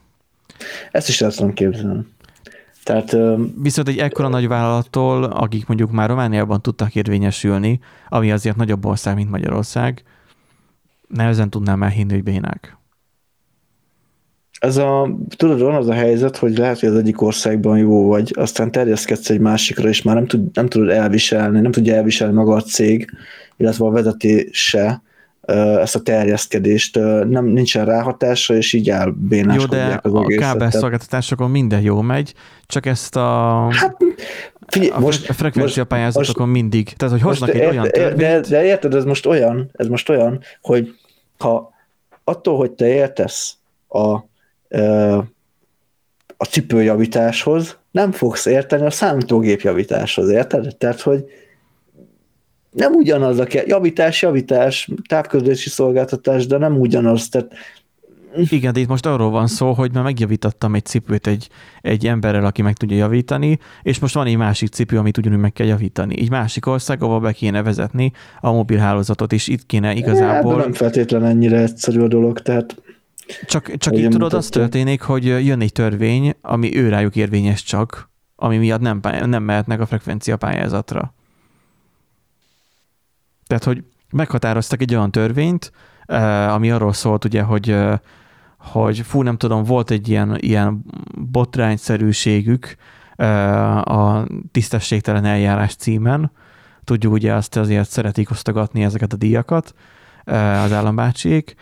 Ezt is el tudom képzelni. Tehát, Viszont egy ekkora nagy vállalattól, akik mondjuk már Romániában tudtak érvényesülni, ami azért nagyobb ország, mint Magyarország, nehezen tudnám elhinni, hogy bénák. Ez a, tudod, van az a helyzet, hogy lehet, hogy az egyik országban jó vagy, aztán terjeszkedsz egy másikra, és már nem, tud, nem tudod elviselni, nem tudja elviselni maga a cég, illetve a vezetése, ezt a terjeszkedést, nem nincsen ráhatása, és így elbénáskodják Jó, de az a kábelszolgáltatásokon minden jó megy, csak ezt a, hát, figyelj, a most, a frekvencia pályázatokon most, mindig. Tehát, hogy hoznak egy olyan törvényt. De, de érted, ez most olyan, ez most olyan, hogy ha attól, hogy te értesz a, a cipőjavításhoz, nem fogsz érteni a számítógépjavításhoz, érted? Tehát, hogy nem ugyanaz a javítás, javítás, távközlési szolgáltatás, de nem ugyanaz. Tehát igen, de itt most arról van szó, hogy már megjavítottam egy cipőt egy, egy emberrel, aki meg tudja javítani, és most van egy másik cipő, amit ugyanúgy meg kell javítani. Egy másik ország, ahol be kéne vezetni a mobilhálózatot, és itt kéne igazából... Ja, nem feltétlenül ennyire egyszerű a dolog, tehát... Csak, csak itt tudod, az történik, hogy jön egy törvény, ami őrájuk érvényes csak, ami miatt nem, nem mehetnek a frekvencia pályázatra. Tehát, hogy meghatároztak egy olyan törvényt, eh, ami arról szólt ugye, hogy eh, hogy fú, nem tudom, volt egy ilyen, ilyen botrányszerűségük eh, a tisztességtelen eljárás címen. Tudjuk, ugye azt azért szeretik osztogatni ezeket a díjakat az állambácsiék,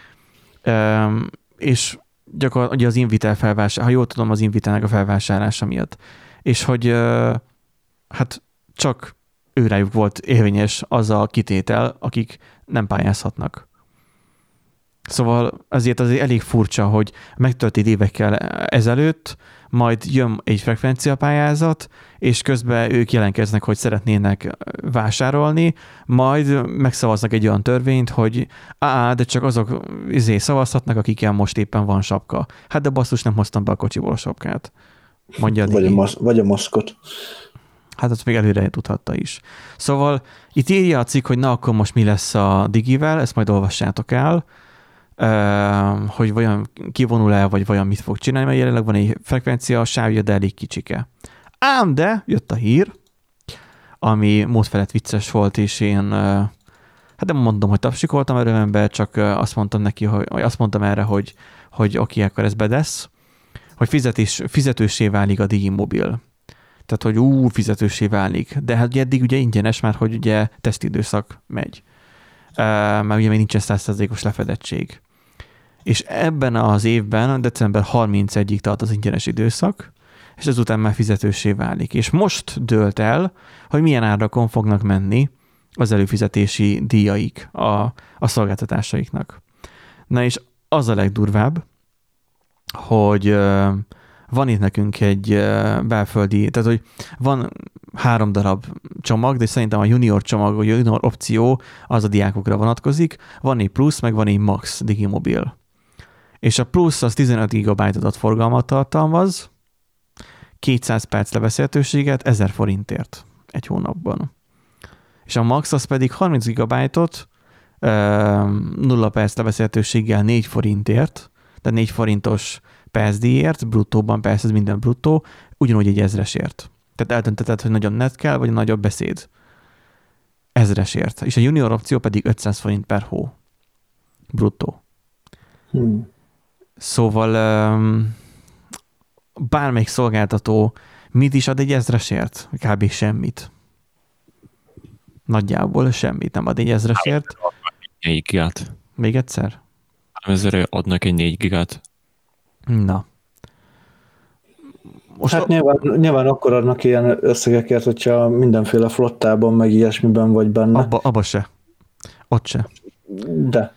és gyakorlatilag az Invitel felvásárlása, ha jól tudom, az Invitelnek a felvásárlása miatt. És hogy hát csak őrájuk volt érvényes az a kitétel, akik nem pályázhatnak. Szóval azért azért elég furcsa, hogy megtörtént évekkel ezelőtt, majd jön egy frekvenciapályázat, és közben ők jelentkeznek, hogy szeretnének vásárolni, majd megszavaznak egy olyan törvényt, hogy á, de csak azok izé szavazhatnak, akikkel most éppen van sapka. Hát de basszus, nem hoztam be a kocsiból a sapkát. Mondja vagy, a, masz, vagy a maszkot hát azt még előre tudhatta is. Szóval itt írja a cikk, hogy na akkor most mi lesz a digivel, ezt majd olvassátok el, hogy vajon kivonul el, vagy vajon mit fog csinálni, mert jelenleg van egy frekvencia, a sávja, de elég kicsike. Ám de jött a hír, ami mód felett vicces volt, és én hát nem mondom, hogy tapsikoltam erőmben, csak azt mondtam neki, hogy azt mondtam erre, hogy, hogy oké, akkor ez bedesz, hogy fizetés, fizetősé válik a Digimobil. Tehát, hogy ú, fizetősé válik. De hát eddig ugye ingyenes, már hogy ugye tesztidőszak megy. Már ugye még nincsen 100%-os lefedettség. És ebben az évben, december 31-ig tart az ingyenes időszak, és ezután már fizetősé válik. És most dőlt el, hogy milyen árakon fognak menni az előfizetési díjaik a, a szolgáltatásaiknak. Na és az a legdurvább, hogy van itt nekünk egy belföldi, tehát hogy van három darab csomag, de szerintem a junior csomag, a junior opció az a diákokra vonatkozik, van egy plusz, meg van egy max digimobil. És a plusz az 15 GB adatforgalmat tartalmaz, 200 perc lebeszélhetőséget 1000 forintért egy hónapban. És a max az pedig 30 GB-ot 0 perc lebeszélhetőséggel 4 forintért, tehát 4 forintos percdíjért, bruttóban persze ez minden bruttó, ugyanúgy egy ezresért. Tehát eldönteted, hogy nagyon net kell, vagy nagyobb beszéd. Ezresért. És a junior opció pedig 500 forint per hó. Bruttó. Hmm. Szóval um, bármelyik szolgáltató mit is ad egy ezresért? Kb. semmit. Nagyjából semmit nem ad egy ezresért. 4 gigát. Még egyszer? Ezzel adnak egy 4 gigát. Na. Most hát nyilván, nyilván akkor adnak ilyen összegekért, hogyha mindenféle flottában, meg ilyesmiben vagy benne. Abba, abba se. Ott se. De.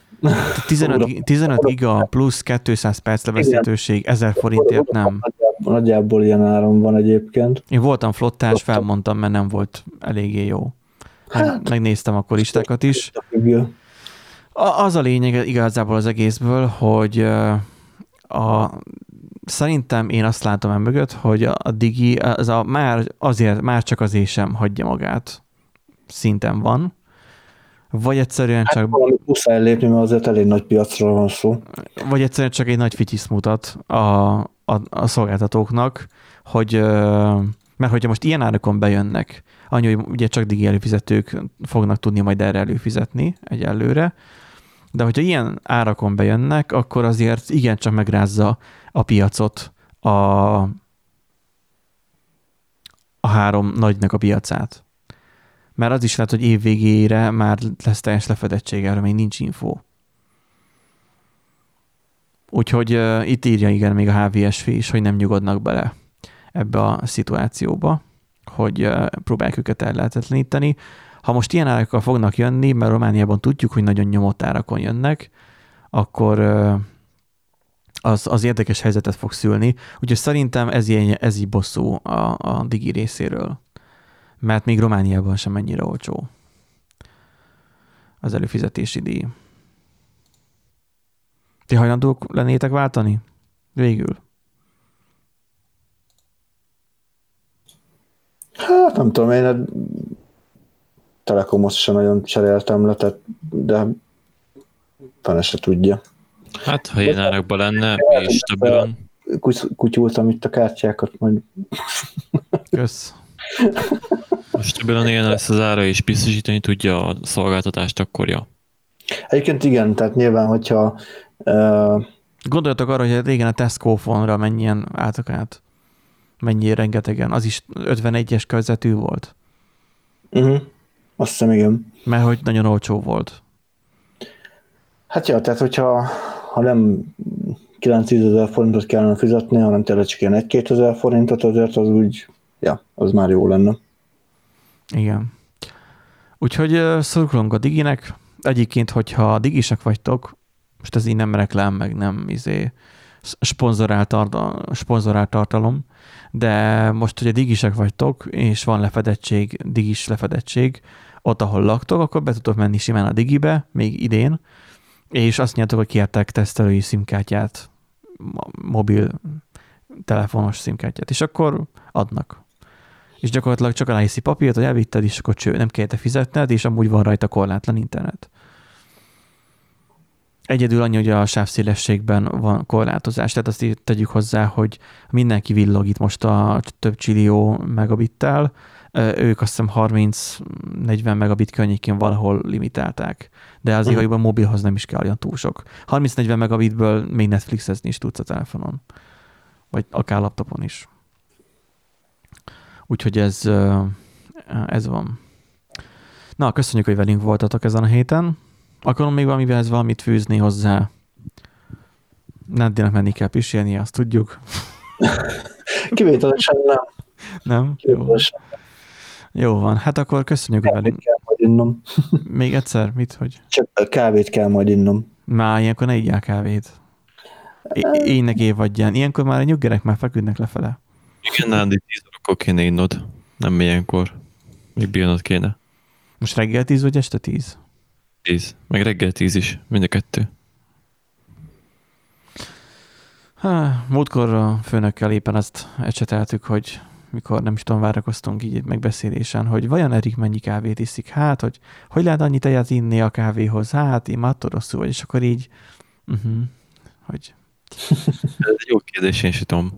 15, 15 giga plusz 200 perc levezetőség, 1000 forintért nem. Nagyjából, nagyjából ilyen áron van egyébként. Én voltam flottás, felmondtam, mert nem volt eléggé jó. Hát, Megnéztem akkor listákat is. A, az a lényeg igazából az egészből, hogy a, szerintem én azt látom el mögött, hogy a, a digi az a már azért, már csak azért sem hagyja magát szinten van, vagy egyszerűen Hát csak, valami muszáj lépni, mert azért elég nagy piacról van szó. vagy egyszerűen csak egy nagy fityiszt mutat a, a, a szolgáltatóknak, hogy mert hogyha most ilyen árakon bejönnek, annyi, hogy ugye csak digi előfizetők fognak tudni majd erre előfizetni egyelőre, de hogyha ilyen árakon bejönnek, akkor azért igencsak megrázza a piacot a, a három nagynak a piacát. Mert az is lehet, hogy év végére már lesz teljes lefedettség, erről még nincs info. Úgyhogy uh, itt írja igen még a HVSV is, hogy nem nyugodnak bele ebbe a szituációba, hogy uh, próbálják őket ellehetetleníteni. Ha most ilyen árakkal fognak jönni, mert Romániában tudjuk, hogy nagyon nyomott árakon jönnek, akkor az, az érdekes helyzetet fog szülni. Úgyhogy szerintem ez, ilyen, ez így bosszú a, a digi részéről. Mert még Romániában sem ennyire olcsó az előfizetési díj. Ti hajlandók lennétek váltani? Végül. Hát nem tudom, én Telekomot sem nagyon cseréltem le, tehát, de fene se tudja. Hát, ha ilyen árakban lenne, és stabilan, Kuty- Kutyultam itt a kártyákat, majd Kösz. most stabilan ilyen lesz az ára, és biztosítani tudja a szolgáltatást, akkor ja. Egyébként igen, tehát nyilván, hogyha uh, Gondoljatok arra, hogy régen a Tesco fonra mennyien álltak át. Mennyi rengetegen. Az is 51-es körzetű volt. uh-huh, azt hiszem igen. Mert hogy nagyon olcsó volt. Hát ja, tehát hogyha ha nem 9-10 ezer forintot kellene fizetni, hanem tényleg csak ilyen 1-2 ezer forintot, azért az úgy, ja, az már jó lenne. Igen. Úgyhogy szurkolunk a diginek. Egyébként, hogyha digisek vagytok, most ez így nem reklám, meg nem izé, sponzorált, tarta, sponzorált tartalom, de most, hogy a digisek vagytok, és van lefedettség, digis lefedettség, ott, ahol laktok, akkor be tudtok menni simán a digibe, még idén, és azt nyertek, hogy kértek tesztelői szimkártyát, mo- mobil telefonos szimkártyát, és akkor adnak. És gyakorlatilag csak aláhiszi papírt, hogy elvitted, és akkor cső, nem kellett fizetned, és amúgy van rajta korlátlan internet. Egyedül annyi, hogy a sávszélességben van korlátozás, tehát azt így tegyük hozzá, hogy mindenki villog itt most a több csillió megabittel, ők azt hiszem 30-40 megabit környékén valahol limitálták, de azért, Mhm. hogy a mobilhoz nem is kell olyan túl sok. 30-40 megabitből még Netflixezni is tudsz a telefonon, vagy akár laptopon is. Úgyhogy ez, ez van. Na, köszönjük, hogy velünk voltatok ezen a héten. Akarom még valamivel valamit fűzni hozzá. Nádinak menni kell pisilni, azt tudjuk. Kivételesen nem. Nem? Kivételesen jó van. Hát akkor köszönjük, kávét velünk. kell majd innom. Még egyszer? Mit? Hogy? Csak kávét kell majd innom. Már ilyenkor ne ígyál kávét. É- éjnek évadján. Ilyenkor már a nyuggerek már feküdnek lefele. Igen, Nándi, 10 órakor kéne innod. Nem ilyenkor. Még bírnod kéne. Most reggel 10 vagy este 10? 10. Meg reggel 10 is. Mind a kettő. Há, múltkor a főnökkel éppen azt ecseteltük, hogy mikor nem is tudom, várakoztunk így megbeszélésen, hogy vajon Erik mennyi kávét iszik? Hát, hogy hogy lehet annyi tejet inni a kávéhoz? Hát, én már rosszul vagy, és akkor így, uh-huh, hogy Ez egy jó kérdés, én sem tudom.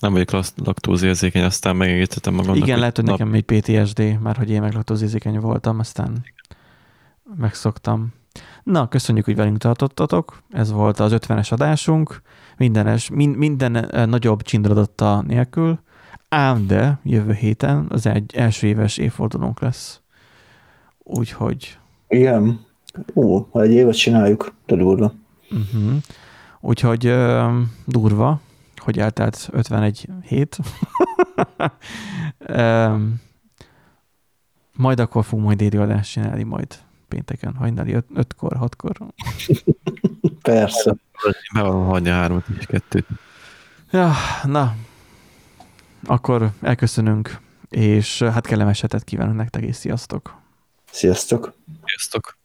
Nem vagyok laktózérzékeny, aztán megengedhetem magamnak. igen, lehet, hogy nap- nekem még PTSD, már hogy én meg laktózérzékeny voltam, aztán megszoktam. Na, köszönjük, hogy velünk tartottatok. Ez volt az 50-es adásunk. Mindenes, min, minden eh, nagyobb csindradatta nélkül. Ám de jövő héten az egy első éves évfordulónk lesz. Úgyhogy... Igen. Ó, ha egy évet csináljuk, de durva. Uh-huh. Úgyhogy uh, durva, hogy eltelt 51 hét. um, majd akkor fogunk majd déli adást csinálni, majd pénteken, hajnali 5-kor, 6-kor. Persze. Be van hagyni hármat és kettőt. Ja, na, akkor elköszönünk, és hát kellemes hetet kívánunk nektek, és sziasztok! Sziasztok! Sziasztok!